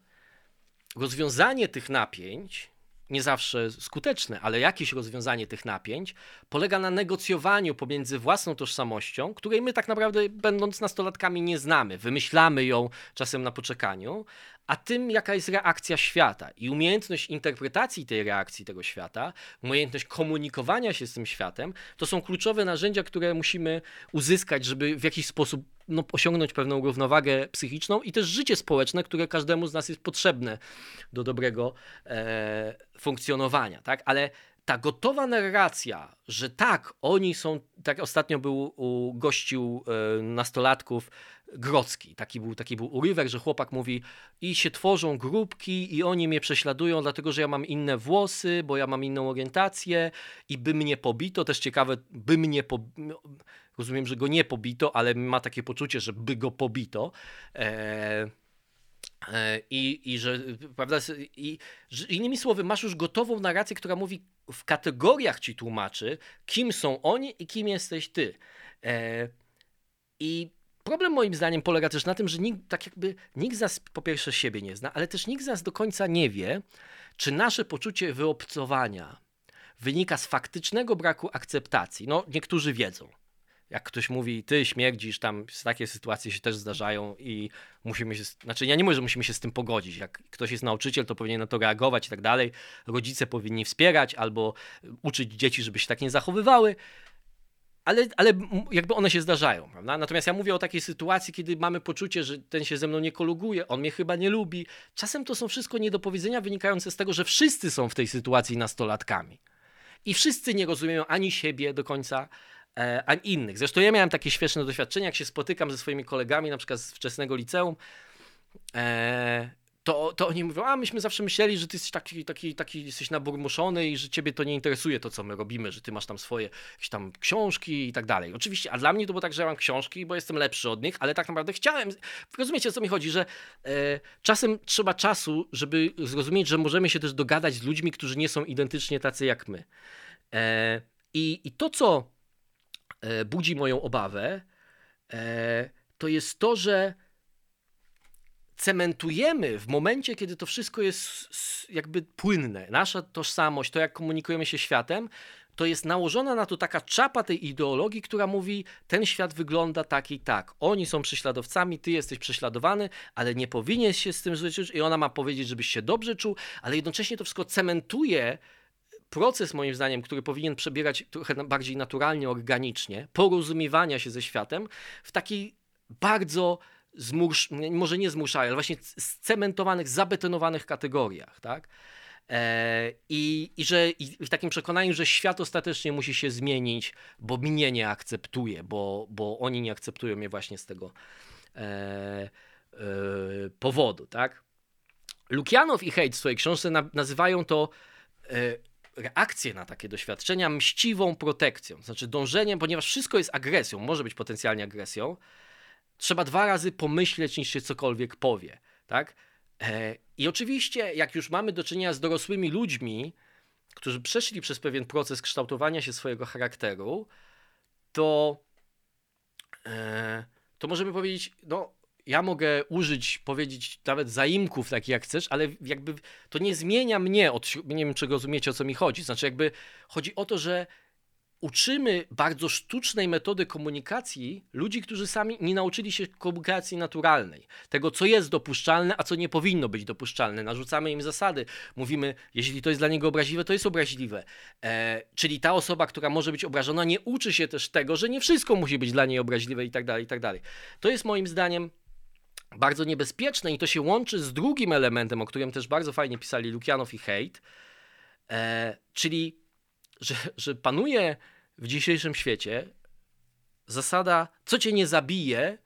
rozwiązanie tych napięć, nie zawsze skuteczne, ale jakieś rozwiązanie tych napięć, polega na negocjowaniu pomiędzy własną tożsamością, której my tak naprawdę, będąc nastolatkami, nie znamy. Wymyślamy ją czasem na poczekaniu, a tym, jaka jest reakcja świata. I umiejętność interpretacji tej reakcji tego świata, umiejętność komunikowania się z tym światem, to są kluczowe narzędzia, które musimy uzyskać, żeby w jakiś sposób no, osiągnąć pewną równowagę psychiczną i też życie społeczne, które każdemu z nas jest potrzebne do dobrego e, funkcjonowania. Tak? Ale ta gotowa narracja, że tak, oni są, tak ostatnio był u gościu e, nastolatków Grocki, taki był, taki był urywek, że chłopak mówi i się tworzą grupki i oni mnie prześladują dlatego, że ja mam inne włosy, bo ja mam inną orientację i by mnie pobito, też ciekawe, by mnie pobito, rozumiem, że go nie pobito, ale ma takie poczucie, że by go pobito. E, e i, I że, prawda, i, że innymi słowy, masz już gotową narrację, która mówi w kategoriach ci tłumaczy, kim są oni i kim jesteś ty. E, I problem moim zdaniem polega też na tym, że nikt, tak jakby nikt z nas po pierwsze siebie nie zna, ale też nikt z nas do końca nie wie, czy nasze poczucie wyobcowania wynika z faktycznego braku akceptacji. No, niektórzy wiedzą jak ktoś mówi, ty śmierdzisz, tam takie sytuacje się też zdarzają i musimy się, znaczy ja nie mówię, że musimy się z tym pogodzić. Jak ktoś jest nauczyciel, to powinien na to reagować i tak dalej. Rodzice powinni wspierać albo uczyć dzieci, żeby się tak nie zachowywały. Ale, ale jakby one się zdarzają, prawda? Natomiast ja mówię o takiej sytuacji, kiedy mamy poczucie, że ten się ze mną nie koluguje, on mnie chyba nie lubi. Czasem to są wszystko niedopowiedzenia wynikające z tego, że wszyscy są w tej sytuacji nastolatkami. I wszyscy nie rozumieją ani siebie do końca, E, a innych. Zresztą ja miałem takie świetne doświadczenia, jak się spotykam ze swoimi kolegami, na przykład z wczesnego liceum, e, to, to oni mówią, a myśmy zawsze myśleli, że ty jesteś taki, taki, taki jesteś naburmuszony i że ciebie to nie interesuje to, co my robimy, że ty masz tam swoje jakieś tam książki i tak dalej. Oczywiście, a dla mnie to było tak, że ja mam książki, bo jestem lepszy od nich, ale tak naprawdę chciałem, rozumiecie o co mi chodzi, że e, czasem trzeba czasu, żeby zrozumieć, że możemy się też dogadać z ludźmi, którzy nie są identycznie tacy jak my. E, i, I to, co E, budzi moją obawę, e, to jest to, że cementujemy w momencie, kiedy to wszystko jest jakby płynne. Nasza tożsamość, to jak komunikujemy się światem, to jest nałożona na to taka czapa tej ideologii, która mówi: ten świat wygląda tak i tak. Oni są prześladowcami, ty jesteś prześladowany, ale nie powinieneś się z tym żyć. I ona ma powiedzieć, żebyś się dobrze czuł, ale jednocześnie to wszystko cementuje proces, moim zdaniem, który powinien przebierać trochę bardziej naturalnie, organicznie, porozumiewania się ze światem w takiej bardzo zmusz, może nie zmuszając, ale właśnie scementowanych, zabetonowanych kategoriach, tak? E, I, i, że, w takim przekonaniu, że świat ostatecznie musi się zmienić, bo mnie nie akceptuje, bo, bo oni nie akceptują mnie właśnie z tego e, e, powodu. Tak? Lukianow i Hejt w swojej książce na, nazywają to e, reakcję na takie doświadczenia mściwą protekcją, znaczy dążeniem, ponieważ wszystko jest agresją, może być potencjalnie agresją, trzeba dwa razy pomyśleć, niż się cokolwiek powie, tak? E, I oczywiście, jak już mamy do czynienia z dorosłymi ludźmi, którzy przeszli przez pewien proces kształtowania się swojego charakteru, to, e, to możemy powiedzieć, no ja mogę użyć, powiedzieć nawet zaimków takich jak chcesz, ale jakby to nie zmienia mnie, od, nie wiem czy rozumiecie o co mi chodzi, znaczy jakby chodzi o to, że uczymy bardzo sztucznej metody komunikacji ludzi, którzy sami nie nauczyli się komunikacji naturalnej. Tego, co jest dopuszczalne, a co nie powinno być dopuszczalne. Narzucamy im zasady. Mówimy, jeśli to jest dla niego obraźliwe, to jest obraźliwe. E, czyli ta osoba, która może być obrażona, nie uczy się też tego, że nie wszystko musi być dla niej obraźliwe i tak dalej, i tak dalej. To jest moim zdaniem bardzo niebezpieczne i to się łączy z drugim elementem, o którym też bardzo fajnie pisali Lukianow i Hate, e, czyli że, że panuje w dzisiejszym świecie zasada, co cię nie zabije,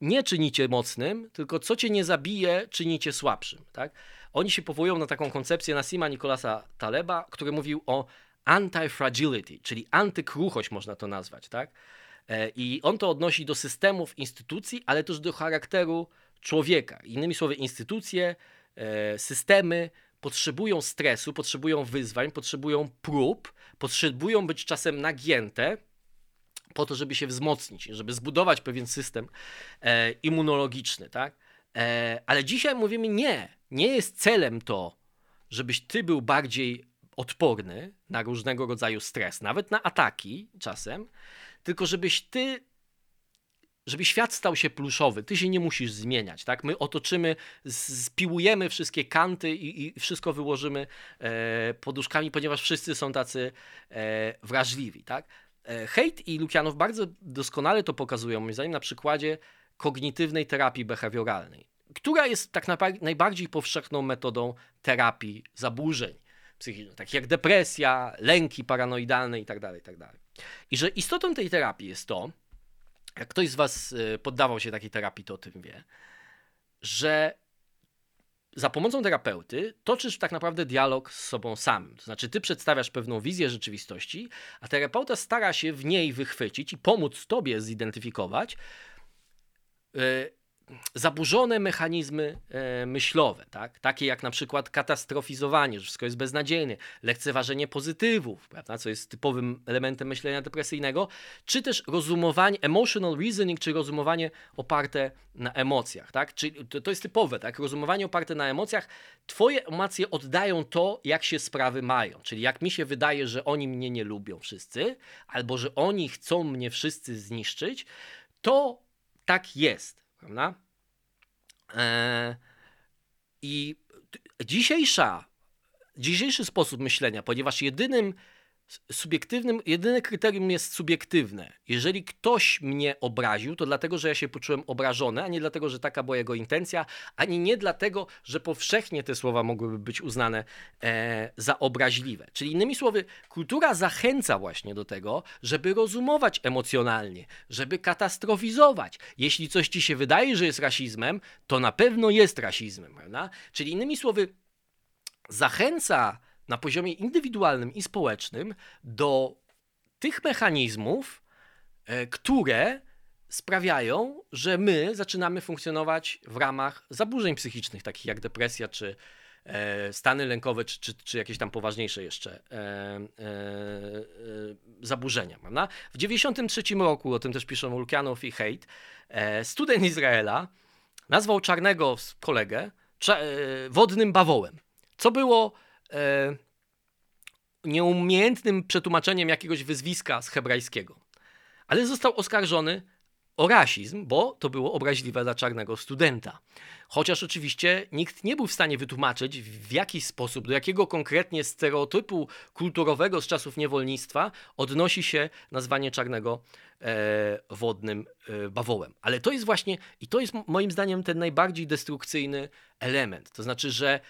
nie czynicie mocnym, tylko co cię nie zabije, czynicie słabszym. Tak? Oni się powołują na taką koncepcję Nasima Nikolasa Taleba, który mówił o anti-fragility, czyli antykruchość można to nazwać. Tak? E, I on to odnosi do systemów, instytucji, ale też do charakteru człowieka. Innymi słowy, instytucje, e, systemy potrzebują stresu, potrzebują wyzwań, potrzebują prób, potrzebują być czasem nagięte po to, żeby się wzmocnić, żeby zbudować pewien system e, immunologiczny, tak? E, ale dzisiaj mówimy nie, nie jest celem to, żebyś ty był bardziej odporny na różnego rodzaju stres, nawet na ataki czasem, tylko żebyś ty żeby świat stał się pluszowy, ty się nie musisz zmieniać, tak? My otoczymy, spiłujemy wszystkie kanty i, i wszystko wyłożymy e, poduszkami, ponieważ wszyscy są tacy e, wrażliwi, tak? E, Hejt i Lukianow bardzo doskonale to pokazują, moim zdaniem, na przykładzie kognitywnej terapii behawioralnej, która jest tak najbardziej powszechną metodą terapii zaburzeń psychicznych, takich jak depresja, lęki paranoidalne itd., tak itd. Tak I że istotą tej terapii jest to, jak ktoś z Was y, poddawał się takiej terapii, to o tym wie, że za pomocą terapeuty toczysz tak naprawdę dialog z sobą samym. To znaczy, ty przedstawiasz pewną wizję rzeczywistości, a terapeuta stara się w niej wychwycić i pomóc tobie zidentyfikować y, zaburzone mechanizmy e, myślowe, tak? takie jak na przykład katastrofizowanie, że wszystko jest beznadziejne, lekceważenie pozytywów, prawda? co jest typowym elementem myślenia depresyjnego, czy też rozumowanie, emotional reasoning, czy rozumowanie oparte na emocjach. Tak? Czyli to, to jest typowe, tak? rozumowanie oparte na emocjach. Twoje emocje oddają to, jak się sprawy mają, czyli jak mi się wydaje, że oni mnie nie lubią wszyscy, albo że oni chcą mnie wszyscy zniszczyć, to tak jest prawda? E, I dzisiejsza, dzisiejszy sposób myślenia, ponieważ jedynym subiektywnym, jedyne kryterium jest subiektywne. Jeżeli ktoś mnie obraził, to dlatego, że ja się poczułem obrażony, a nie dlatego, że taka była jego intencja, ani nie dlatego, że powszechnie te słowa mogłyby być uznane e, za obraźliwe. Czyli innymi słowy, kultura zachęca właśnie do tego, żeby rozumować emocjonalnie, żeby katastrofizować. Jeśli coś ci się wydaje, że jest rasizmem, to na pewno jest rasizmem, prawda? Czyli innymi słowy, zachęca na poziomie indywidualnym i społecznym do tych mechanizmów, e, które sprawiają, że my zaczynamy funkcjonować w ramach zaburzeń psychicznych, takich jak depresja czy e, stany lękowe, czy, czy, czy jakieś tam poważniejsze jeszcze e, zaburzenia. Prawda? W 1993 roku, o tym też piszą Lukianow i Haidt, student Izraela nazwał czarnego kolegę wodnym bawołem, co było nieumiejętnym przetłumaczeniem jakiegoś wyzwiska z hebrajskiego. Ale został oskarżony o rasizm, bo to było obraźliwe dla czarnego studenta. Chociaż oczywiście nikt nie był w stanie wytłumaczyć, w jaki sposób, do jakiego konkretnie stereotypu kulturowego z czasów niewolnictwa odnosi się nazwanie czarnego e, wodnym e, bawołem. Ale to jest właśnie, i to jest moim zdaniem ten najbardziej destrukcyjny element. To znaczy, że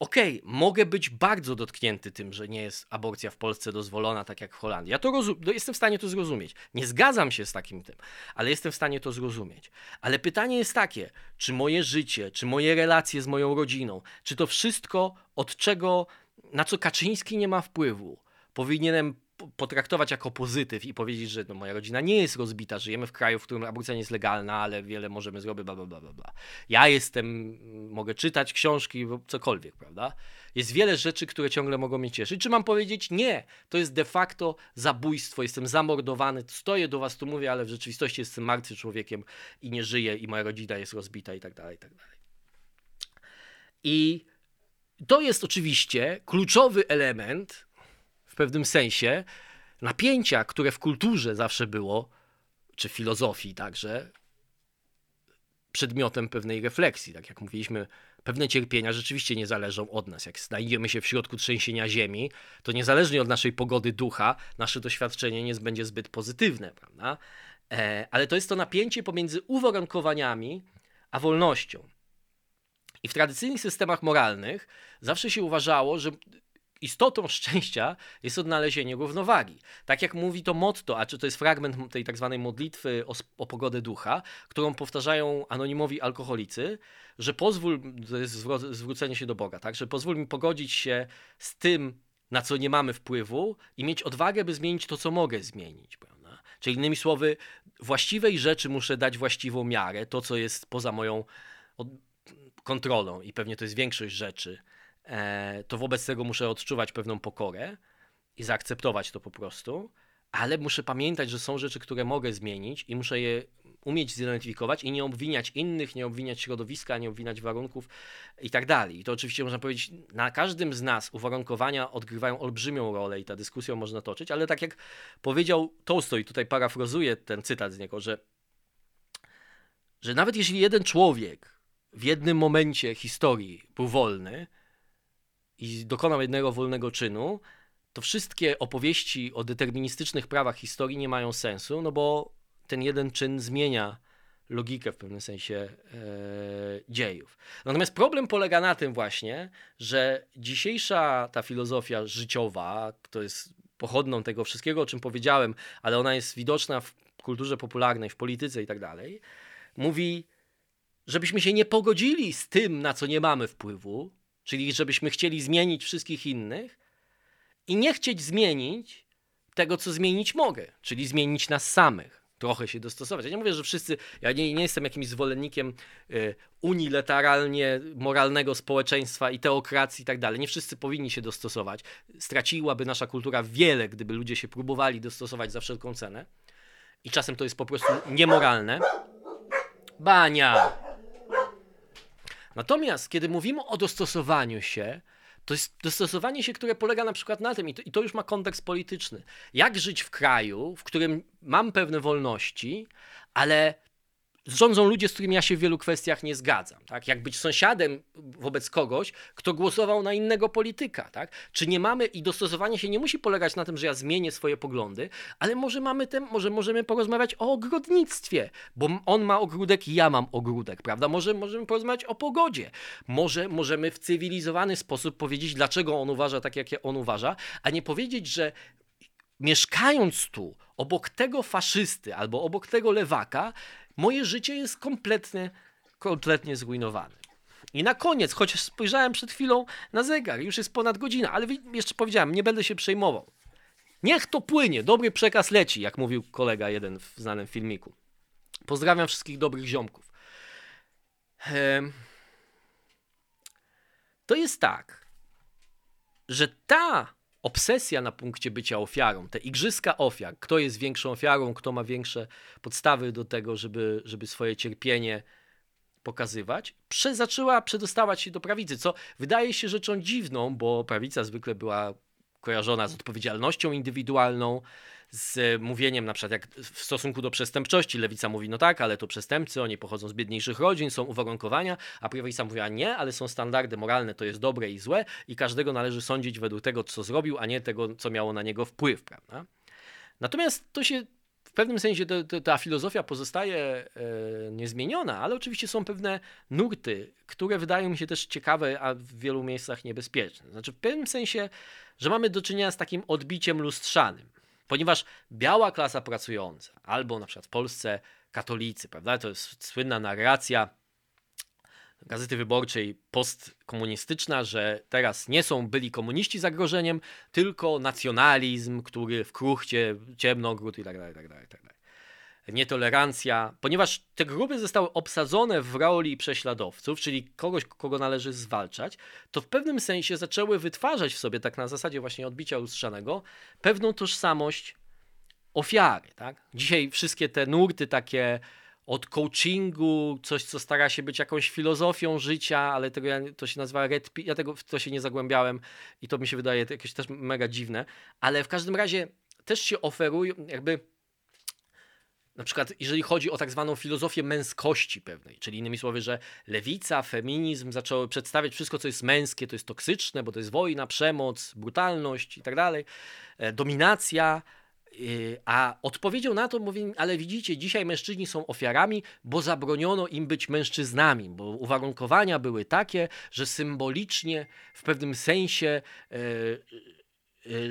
okej, okay, mogę być bardzo dotknięty tym, że nie jest aborcja w Polsce dozwolona, tak jak w Holandii. Ja to rozum- no, jestem w stanie to zrozumieć. Nie zgadzam się z takim tym, ale jestem w stanie to zrozumieć. Ale pytanie jest takie, czy moje życie, czy moje relacje z moją rodziną, czy to wszystko, od czego, na co Kaczyński nie ma wpływu, powinienem potraktować jako pozytyw i powiedzieć, że no, moja rodzina nie jest rozbita, żyjemy w kraju, w którym aborcja nie jest legalna, ale wiele możemy zrobić, bla, bla, bla, bla. Ja jestem, mogę czytać książki, cokolwiek, prawda? Jest wiele rzeczy, które ciągle mogą mnie cieszyć. Czy mam powiedzieć nie? To jest de facto zabójstwo, jestem zamordowany, stoję do was, tu mówię, ale w rzeczywistości jestem martwy człowiekiem i nie żyję i moja rodzina jest rozbita i tak dalej, i tak dalej. I to jest oczywiście kluczowy element pewnym sensie napięcia, które w kulturze zawsze było, czy w filozofii także, przedmiotem pewnej refleksji. Tak jak mówiliśmy, pewne cierpienia rzeczywiście nie zależą od nas. Jak znajdziemy się w środku trzęsienia ziemi, to niezależnie od naszej pogody ducha, nasze doświadczenie nie będzie zbyt pozytywne, prawda? E, ale to jest to napięcie pomiędzy uwarunkowaniami a wolnością. I w tradycyjnych systemach moralnych zawsze się uważało, że istotą szczęścia jest odnalezienie równowagi. Tak jak mówi to motto, a czy to jest fragment tej tak zwanej modlitwy o, o pogodę ducha, którą powtarzają anonimowi alkoholicy, że pozwól, to jest zwrócenie się do Boga, tak, że pozwól mi pogodzić się z tym, na co nie mamy wpływu i mieć odwagę, by zmienić to, co mogę zmienić. Prawda? Czyli innymi słowy, właściwej rzeczy muszę dać właściwą miarę, to, co jest poza moją kontrolą i pewnie to jest większość rzeczy to wobec tego muszę odczuwać pewną pokorę i zaakceptować to po prostu, ale muszę pamiętać, że są rzeczy, które mogę zmienić i muszę je umieć zidentyfikować i nie obwiniać innych, nie obwiniać środowiska, nie obwiniać warunków i tak dalej. I to oczywiście można powiedzieć, na każdym z nas uwarunkowania odgrywają olbrzymią rolę i ta dyskusja można toczyć, ale tak jak powiedział Tolstoj, tutaj parafrazuję ten cytat z niego, że, że nawet jeśli jeden człowiek w jednym momencie historii był wolny, i dokonał jednego wolnego czynu, to wszystkie opowieści o deterministycznych prawach historii nie mają sensu, no bo ten jeden czyn zmienia logikę w pewnym sensie e, dziejów. Natomiast problem polega na tym właśnie, że dzisiejsza ta filozofia życiowa, to jest pochodną tego wszystkiego, o czym powiedziałem, ale ona jest widoczna w kulturze popularnej, w polityce i tak dalej, mówi, żebyśmy się nie pogodzili z tym, na co nie mamy wpływu, czyli żebyśmy chcieli zmienić wszystkich innych i nie chcieć zmienić tego, co zmienić mogę, czyli zmienić nas samych, trochę się dostosować. Ja nie mówię, że wszyscy, ja nie, nie jestem jakimś zwolennikiem y, unilateralnie moralnego społeczeństwa i teokracji i tak dalej. Nie wszyscy powinni się dostosować. Straciłaby nasza kultura wiele, gdyby ludzie się próbowali dostosować za wszelką cenę. I czasem to jest po prostu niemoralne. Bania! Natomiast kiedy mówimy o dostosowaniu się, to jest dostosowanie się, które polega na przykład na tym, i to, i to, już ma kontekst polityczny, jak żyć w kraju, w którym mam pewne wolności, ale rządzą ludzie, z którymi ja się w wielu kwestiach nie zgadzam. Tak? Jak być sąsiadem wobec kogoś, kto głosował na innego polityka. Tak? Czy nie mamy, i dostosowanie się nie musi polegać na tym, że ja zmienię swoje poglądy, ale może mamy tem, może możemy porozmawiać o ogrodnictwie, bo on ma ogródek i ja mam ogródek, prawda? Może możemy porozmawiać o pogodzie. Może możemy w cywilizowany sposób powiedzieć, dlaczego on uważa tak, jak on uważa, a nie powiedzieć, że mieszkając tu, obok tego faszysty albo obok tego lewaka, moje życie jest kompletnie, kompletnie zrujnowane. I na koniec, chociaż spojrzałem przed chwilą na zegar, już jest ponad godzina, ale jeszcze powiedziałem, nie będę się przejmował. Niech to płynie, dobry przekaz leci, jak mówił kolega jeden w znanym filmiku. Pozdrawiam wszystkich dobrych ziomków. To jest tak, że ta obsesja na punkcie bycia ofiarą, te igrzyska ofiar, kto jest większą ofiarą, kto ma większe podstawy do tego, żeby, żeby swoje cierpienie pokazywać, zaczęła przedostawać się do prawicy, co wydaje się rzeczą dziwną, bo prawica zwykle była kojarzona z odpowiedzialnością indywidualną, z mówieniem na przykład jak w stosunku do przestępczości lewica mówi, no tak, ale to przestępcy, oni pochodzą z biedniejszych rodzin, są uwarunkowania, a prawica mówiła nie, ale są standardy moralne, to jest dobre i złe i każdego należy sądzić według tego, co zrobił, a nie tego, co miało na niego wpływ, prawda? Natomiast to się w pewnym sensie ta filozofia pozostaje e, niezmieniona, ale oczywiście są pewne nurty, które wydają mi się też ciekawe, a w wielu miejscach niebezpieczne. Znaczy, w pewnym sensie, że mamy do czynienia z takim odbiciem lustrzanym. Ponieważ biała klasa pracująca, albo na przykład w Polsce katolicy, prawda, to jest słynna narracja Gazety Wyborczej postkomunistyczna, że teraz nie są byli komuniści zagrożeniem, tylko nacjonalizm, który w kruchcie, ciemnogród i tak dalej, tak dalej, tak dalej nietolerancja, ponieważ te grupy zostały obsadzone w roli prześladowców, czyli kogoś, kogo należy zwalczać, to w pewnym sensie zaczęły wytwarzać w sobie, tak na zasadzie właśnie odbicia lustrzanego, pewną tożsamość ofiary. Tak? Dzisiaj wszystkie te nurty takie od coachingu, coś, co stara się być jakąś filozofią życia, ale tego ja, to się nazywa red pill, ja tego w to się nie zagłębiałem i to mi się wydaje jakieś też mega dziwne, ale w każdym razie też się oferują, jakby na przykład jeżeli chodzi o tak zwaną filozofię męskości pewnej, czyli innymi słowy, że lewica, feminizm zaczęły przedstawiać wszystko, co jest męskie, to jest toksyczne, bo to jest wojna, przemoc, brutalność i tak dalej, e, dominacja, y, a odpowiedzią na to mówi, ale widzicie, dzisiaj mężczyźni są ofiarami, bo zabroniono im być mężczyznami, bo uwarunkowania były takie, że symbolicznie w pewnym sensie e,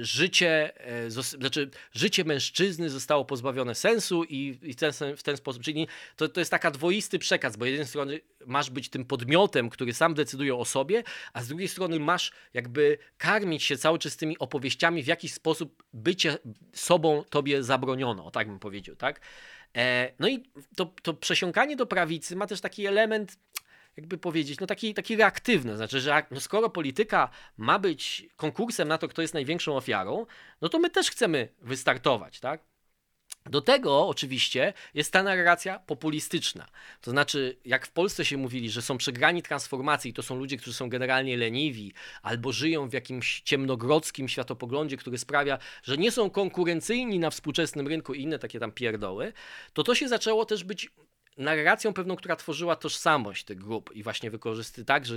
życie, e, znaczy życie mężczyzny zostało pozbawione sensu i, i ten, w ten sposób, czyli to, to jest taka dwoisty przekaz, bo z jednej strony masz być tym podmiotem, który sam decyduje o sobie, a z drugiej strony masz jakby karmić się cały czas tymi opowieściami, w jaki sposób bycie sobą tobie zabroniono, tak bym powiedział, tak? E, no i to, to przesiąkanie do prawicy ma też taki element jakby powiedzieć, no taki, taki reaktywny. Znaczy, że no skoro polityka ma być konkursem na to, kto jest największą ofiarą, no to my też chcemy wystartować, tak? Do tego oczywiście jest ta narracja populistyczna. To znaczy, jak w Polsce się mówili, że są przegrani transformacji, to są ludzie, którzy są generalnie leniwi albo żyją w jakimś ciemnogrodzkim światopoglądzie, który sprawia, że nie są konkurencyjni na współczesnym rynku i inne takie tam pierdoły, to to się zaczęło też być narracją pewną, która tworzyła tożsamość tych grup i właśnie wykorzysty tak, że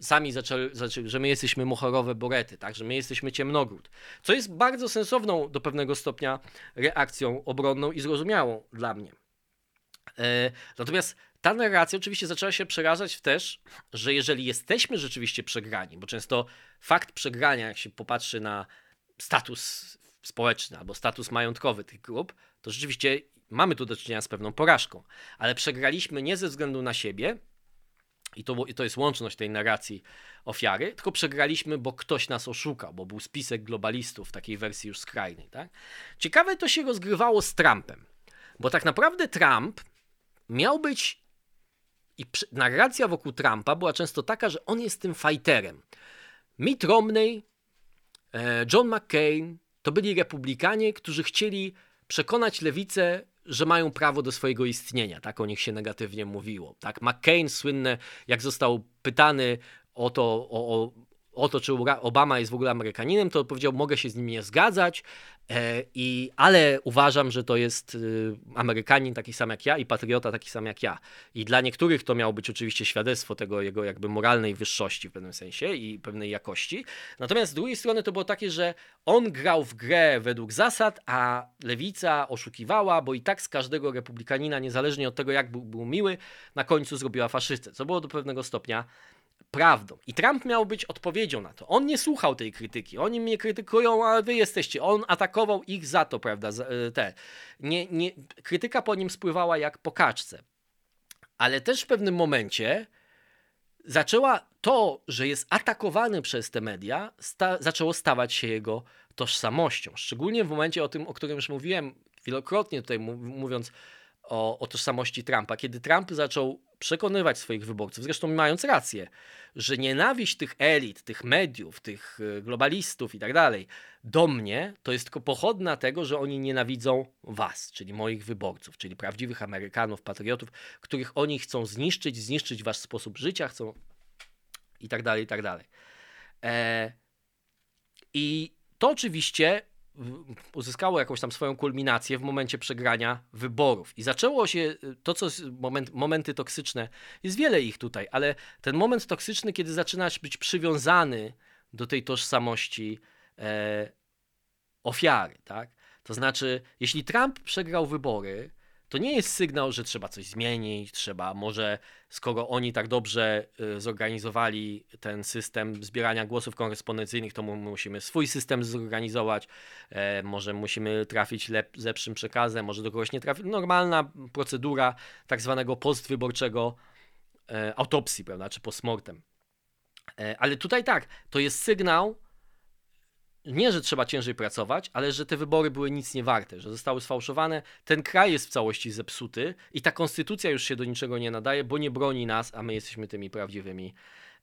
sami zaczęli, zaczęli, że my jesteśmy mochorowe borety, tak, że my jesteśmy ciemnogród, co jest bardzo sensowną do pewnego stopnia reakcją obronną i zrozumiałą dla mnie. E, natomiast ta narracja oczywiście zaczęła się przerażać też, że jeżeli jesteśmy rzeczywiście przegrani, bo często fakt przegrania, jak się popatrzy na status społeczny albo status majątkowy tych grup, to rzeczywiście mamy tu do czynienia z pewną porażką, ale przegraliśmy nie ze względu na siebie, i to, i to jest łączność tej narracji ofiary, tylko przegraliśmy, bo ktoś nas oszukał, bo był spisek globalistów w takiej wersji już skrajnej. Tak? Ciekawe to się rozgrywało z Trumpem, bo tak naprawdę Trump miał być i narracja wokół Trumpa była często taka, że on jest tym fighterem. Mitt Romney, e, John McCain to byli republikanie, którzy chcieli przekonać lewicę że mają prawo do swojego istnienia, tak o nich się negatywnie mówiło. Tak, McCain słynny, jak został pytany o to, o, o o to, czy Obama jest w ogóle Amerykaninem, to powiedział, mogę się z nim nie zgadzać, e, i, ale uważam, że to jest y, Amerykanin taki sam jak ja i patriota taki sam jak ja. I dla niektórych to miało być oczywiście świadectwo tego jego jakby moralnej wyższości w pewnym sensie i pewnej jakości. Natomiast z drugiej strony to było takie, że on grał w grę według zasad, a lewica oszukiwała, bo i tak z każdego republikanina, niezależnie od tego jak był, był miły, na końcu zrobiła faszystę, co było do pewnego stopnia prawdą. I Trump miał być odpowiedzią na to. On nie słuchał tej krytyki. Oni mnie krytykują, a wy jesteście. On atakował ich za to, prawda? E, te. Nie, nie, krytyka po nim spływała jak po kaczce. Ale też w pewnym momencie zaczęła to, że jest atakowany przez te media, sta, zaczęło stawać się jego tożsamością. Szczególnie w momencie o tym, o którym już mówiłem wielokrotnie tutaj mówiąc o, o tożsamości Trumpa, kiedy Trump zaczął przekonywać swoich wyborców, zresztą mając rację, że nienawiść tych elit, tych mediów, tych e, globalistów i tak dalej do mnie to jest tylko pochodna tego, że oni nienawidzą was, czyli moich wyborców, czyli prawdziwych Amerykanów, patriotów, których oni chcą zniszczyć, zniszczyć wasz sposób życia, chcą i tak dalej, i tak dalej. E... I to oczywiście uzyskało jakąś tam swoją kulminację w momencie przegrania wyborów. I zaczęło się y, to, co moment, momenty toksyczne, jest wiele ich tutaj, ale ten moment toksyczny, kiedy zaczynasz być przywiązany do tej tożsamości e, ofiary, tak? To znaczy, jeśli Trump przegrał wybory, to nie jest sygnał, że trzeba coś zmienić, trzeba może, skoro oni tak dobrze y, zorganizowali ten system zbierania głosów korespondencyjnych, to musimy swój system zorganizować, e, może musimy trafić lep, lepszym przekazem, może do kogoś nie trafić. Normalna procedura tak zwanego postwyborczego e, autopsji, prawda, czy postmortem. E, ale tutaj tak, to jest sygnał, nie, że trzeba ciężej pracować, ale że te wybory były nic nie warte, że zostały sfałszowane, ten kraj jest w całości zepsuty i ta konstytucja już się do niczego nie nadaje, bo nie broni nas, a my jesteśmy tymi prawdziwymi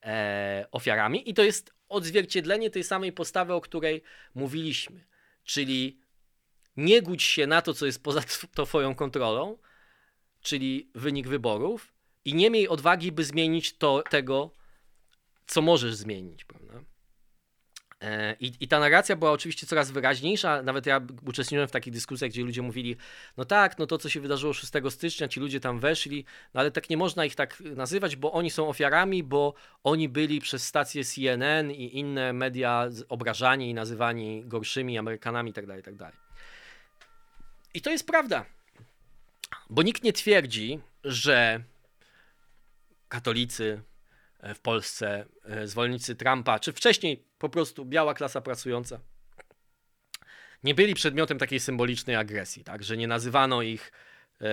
e, ofiarami. I to jest odzwierciedlenie tej samej postawy, o której mówiliśmy, czyli nie gódź się na to, co jest poza twoją kontrolą, czyli wynik wyborów, i nie miej odwagi, by zmienić to, tego, co możesz zmienić, prawda? E, I, I, ta narracja była oczywiście coraz wyraźniejsza. Nawet ja uczestniczyłem w takich dyskusjach, gdzie ludzie mówili: No tak, no to co się wydarzyło 6 stycznia, ci ludzie tam weszli, no ale tak nie można ich tak nazywać, bo oni są ofiarami, bo oni byli przez stację CNN i inne media obrażani i nazywani gorszymi Amerykanami itd. Tak itd. Tak I to jest prawda, bo nikt nie twierdzi, że katolicy e, w Polsce, e, zwolennicy Trumpa, czy wcześniej po prostu biała klasa pracująca, nie byli przedmiotem takiej symbolicznej agresji, tak, że nie nazywano ich e,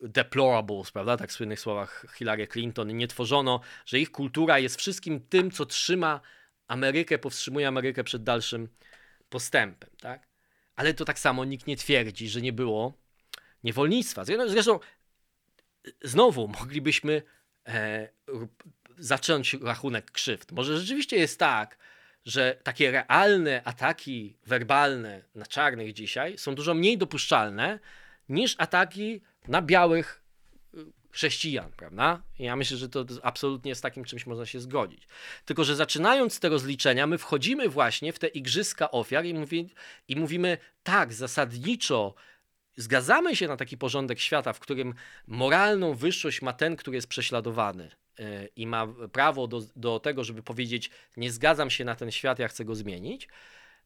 deplorables, prawda, tak w słynnych słowach Hillary Clinton, nie tworzono, że ich kultura jest wszystkim tym, co trzyma Amerykę, powstrzymuje Amerykę przed dalszym postępem, tak. Ale to tak samo nikt nie twierdzi, że nie było niewolnictwa. Zresztą znowu moglibyśmy e, zacząć rachunek krzywd. Może rzeczywiście jest tak, że takie realne ataki werbalne na czarnych dzisiaj są dużo mniej dopuszczalne niż ataki na białych y, chrześcijan, prawda? Ja myślę, że to absolutnie z takim czymś można się zgodzić. Tylko, że zaczynając te rozliczenia, my wchodzimy właśnie w te igrzyska ofiar i, mówi, i mówimy, tak, zasadniczo zgadzamy się na taki porządek świata, w którym moralną wyższość ma ten, który jest prześladowany i ma prawo do, do tego, żeby powiedzieć: Nie zgadzam się na ten świat, ja chcę go zmienić.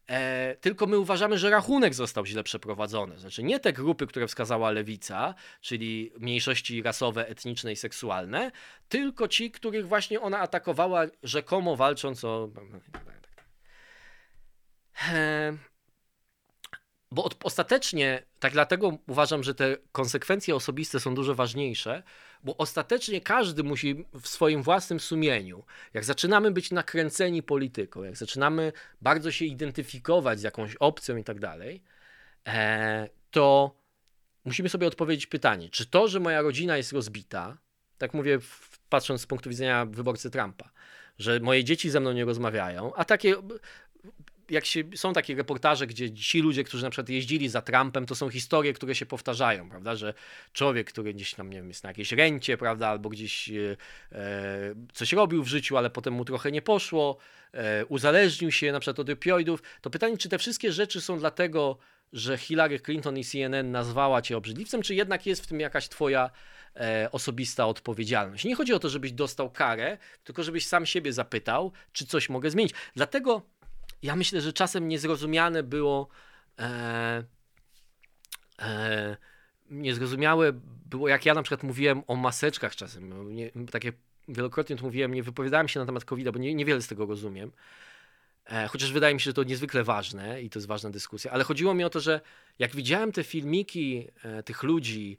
E, tylko my uważamy, że rachunek został źle przeprowadzony. Znaczy nie te grupy, które wskazała lewica, czyli mniejszości rasowe, etniczne i seksualne, tylko ci, których właśnie ona atakowała, rzekomo walcząc o. E, bo od, ostatecznie, tak dlatego uważam, że te konsekwencje osobiste są dużo ważniejsze, bo ostatecznie każdy musi w swoim własnym sumieniu, jak zaczynamy być nakręceni polityką, jak zaczynamy bardzo się identyfikować z jakąś opcją i tak dalej, e, to musimy sobie odpowiedzieć pytanie, czy to, że moja rodzina jest rozbita, tak mówię patrząc z punktu widzenia wyborcy Trumpa, że moje dzieci ze mną nie rozmawiają, a takie jak się, są takie reportaże, gdzie ci ludzie, którzy na przykład jeździli za Trumpem, to są historie, które się powtarzają, prawda, że człowiek, który gdzieś tam, nie wiem, jest na jakiejś rencie, prawda, albo gdzieś e, e, coś robił w życiu, ale potem mu trochę nie poszło, e, uzależnił się na przykład od opioidów, to pytanie, czy te wszystkie rzeczy są dlatego, że Hillary Clinton i CNN nazwała cię obrzydliwcem, czy jednak jest w tym jakaś twoja e, osobista odpowiedzialność. Nie chodzi o to, żebyś dostał karę, tylko żebyś sam siebie zapytał, czy coś mogę zmienić. Dlatego ja myślę, że czasem niezrozumiane było. E, e, niezrozumiałe było, jak ja na przykład mówiłem o maseczkach czasem. No, nie, takie wielokrotnie to mówiłem, nie wypowiadałem się na temat COVID-a, bo nie, niewiele z tego rozumiem. E, chociaż wydaje mi się, że to niezwykle ważne i to jest ważna dyskusja, ale chodziło mi o to, że jak widziałem te filmiki e, tych ludzi,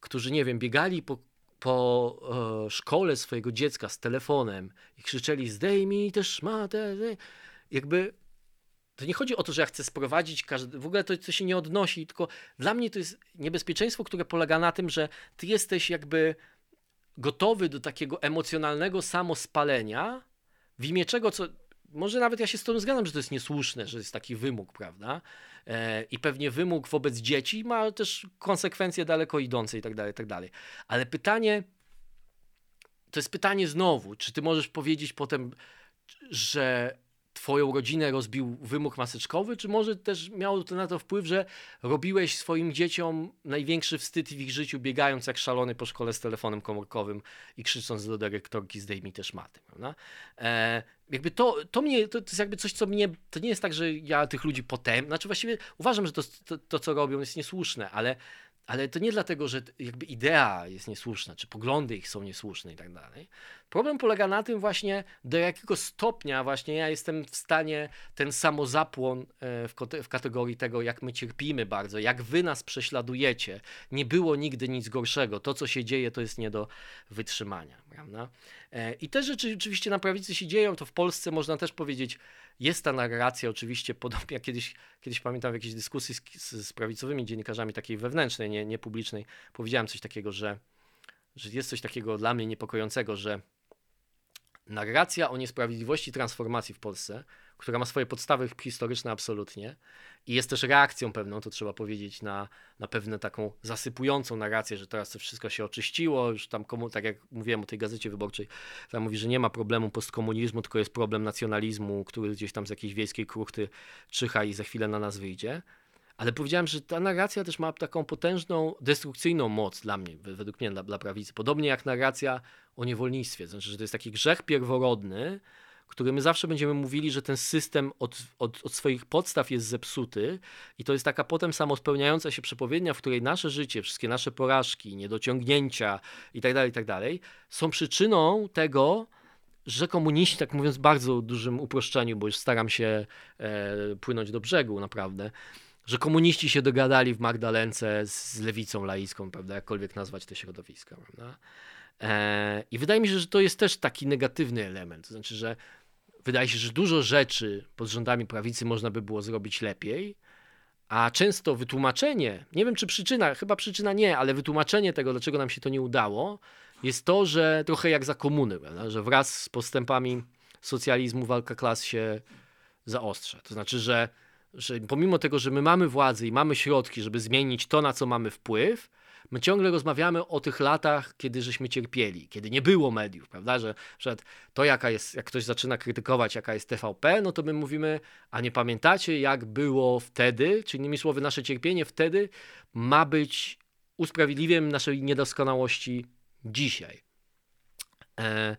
którzy, nie wiem, biegali po, po e, szkole swojego dziecka z telefonem i krzyczeli: Zdejmij też szmatę jakby to nie chodzi o to, że ja chcę sprowadzić każdy, w ogóle to, to się nie odnosi, tylko dla mnie to jest niebezpieczeństwo, które polega na tym, że ty jesteś jakby gotowy do takiego emocjonalnego samospalenia, w imię czego, co może nawet ja się z tym zgadzam, że to jest niesłuszne, że jest taki wymóg, prawda? E, I pewnie wymóg wobec dzieci ma też konsekwencje daleko idące i tak dalej, i tak dalej. Ale pytanie, to jest pytanie znowu, czy ty możesz powiedzieć potem, że twoją rodzinę rozbił wymóg maseczkowy, czy może też miało to na to wpływ, że robiłeś swoim dzieciom największy wstyd w ich życiu, biegając jak szalony po szkole z telefonem komórkowym i krzycząc do dyrektorki zdejmij też maty, prawda? E, jakby to, to mnie, to, to, jest jakby coś, co mnie, to nie jest tak, że ja tych ludzi potem, znaczy właściwie uważam, że to, to, to co robią jest niesłuszne, ale ale to nie dlatego, że jakby idea jest niesłuszna, czy poglądy ich są niesłuszne i tak dalej. Problem polega na tym właśnie, do jakiego stopnia właśnie ja jestem w stanie ten samozapłon e, w, w kategorii tego, jak my cierpimy bardzo, jak wy nas prześladujecie. Nie było nigdy nic gorszego. To, co się dzieje, to jest nie do wytrzymania. Prawda? E, I te rzeczy oczywiście na prawicy się dzieją, to w Polsce można też powiedzieć, jest ta narracja oczywiście podobnie jak kiedyś, kiedyś pamiętam w jakiejś dyskusji z, z, z prawicowymi dziennikarzami, takiej wewnętrznej, nie, nie publicznej, powiedziałem coś takiego, że, że jest coś takiego dla mnie niepokojącego, że narracja o niesprawiedliwości transformacji w Polsce która ma swoje podstawy historyczne absolutnie i jest też reakcją pewną, to trzeba powiedzieć, na, na pewne taką zasypującą narrację, że teraz to wszystko się oczyściło, już tam, komu, tak jak mówiłem o tej gazecie wyborczej, tam mówi, że nie ma problemu postkomunizmu, tylko jest problem nacjonalizmu, który gdzieś tam z jakiejś wiejskiej kruchty czyha i za chwilę na nas wyjdzie. Ale powiedziałem, że ta narracja też ma taką potężną, destrukcyjną moc dla mnie, według mnie, dla, dla prawicy. Podobnie jak narracja o niewolnictwie. Znaczy, że to jest taki grzech pierworodny, który my zawsze będziemy mówili, że ten system od, od, od, swoich podstaw jest zepsuty i to jest taka potem samospełniająca się przepowiednia, w której nasze życie, wszystkie nasze porażki, niedociągnięcia itd., tak itd. Tak są przyczyną tego, że komuniści, tak mówiąc bardzo dużym uproszczeniu, bo już staram się e, płynąć do brzegu naprawdę, że komuniści się dogadali w Magdalence z, lewicą laicką, prawda, jakkolwiek nazwać te środowiska, prawda. E, I wydaje mi się, że to jest też taki negatywny element. To znaczy, że wydaje się, że dużo rzeczy pod rządami prawicy można by było zrobić lepiej, a często wytłumaczenie, nie wiem czy przyczyna, chyba przyczyna nie, ale wytłumaczenie tego, dlaczego nam się to nie udało, jest to, że trochę jak za komuny, prawda? że wraz z postępami socjalizmu walka klas się zaostrza. To znaczy, że, że pomimo tego, że my mamy władzę i mamy środki, żeby zmienić to, na co mamy wpływ, my ciągle rozmawiamy o tych latach, kiedy żeśmy cierpieli, kiedy nie było mediów, prawda, że, że to jaka jest, jak ktoś zaczyna krytykować jaka jest TVP, no to my mówimy, a nie pamiętacie jak było wtedy, czyli innymi słowy nasze cierpienie wtedy ma być usprawiedliwieniem naszej niedoskonałości dzisiaj. E,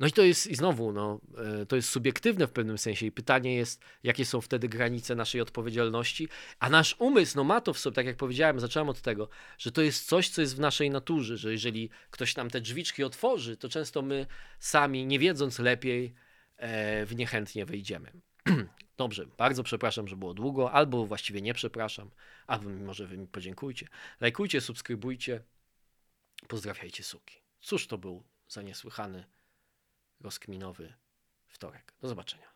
no i to jest, i znowu, no, e, to jest subiektywne w pewnym sensie i pytanie jest, jakie są wtedy granice naszej odpowiedzialności, a nasz umysł, no ma to w sobie, tak jak powiedziałem, zacząłem od tego, że to jest coś, co jest w naszej naturze, że jeżeli ktoś nam te drzwiczki otworzy, to często my sami, nie wiedząc lepiej, e, w niechętnie wejdziemy. Dobrze, bardzo przepraszam, że było długo, albo właściwie nie przepraszam, a wy może wy mi podziękujcie. Lajkujcie, subskrybujcie, pozdrawiajcie suki. Cóż to był za niesłychany rozkminowy wtorek. Do zobaczenia.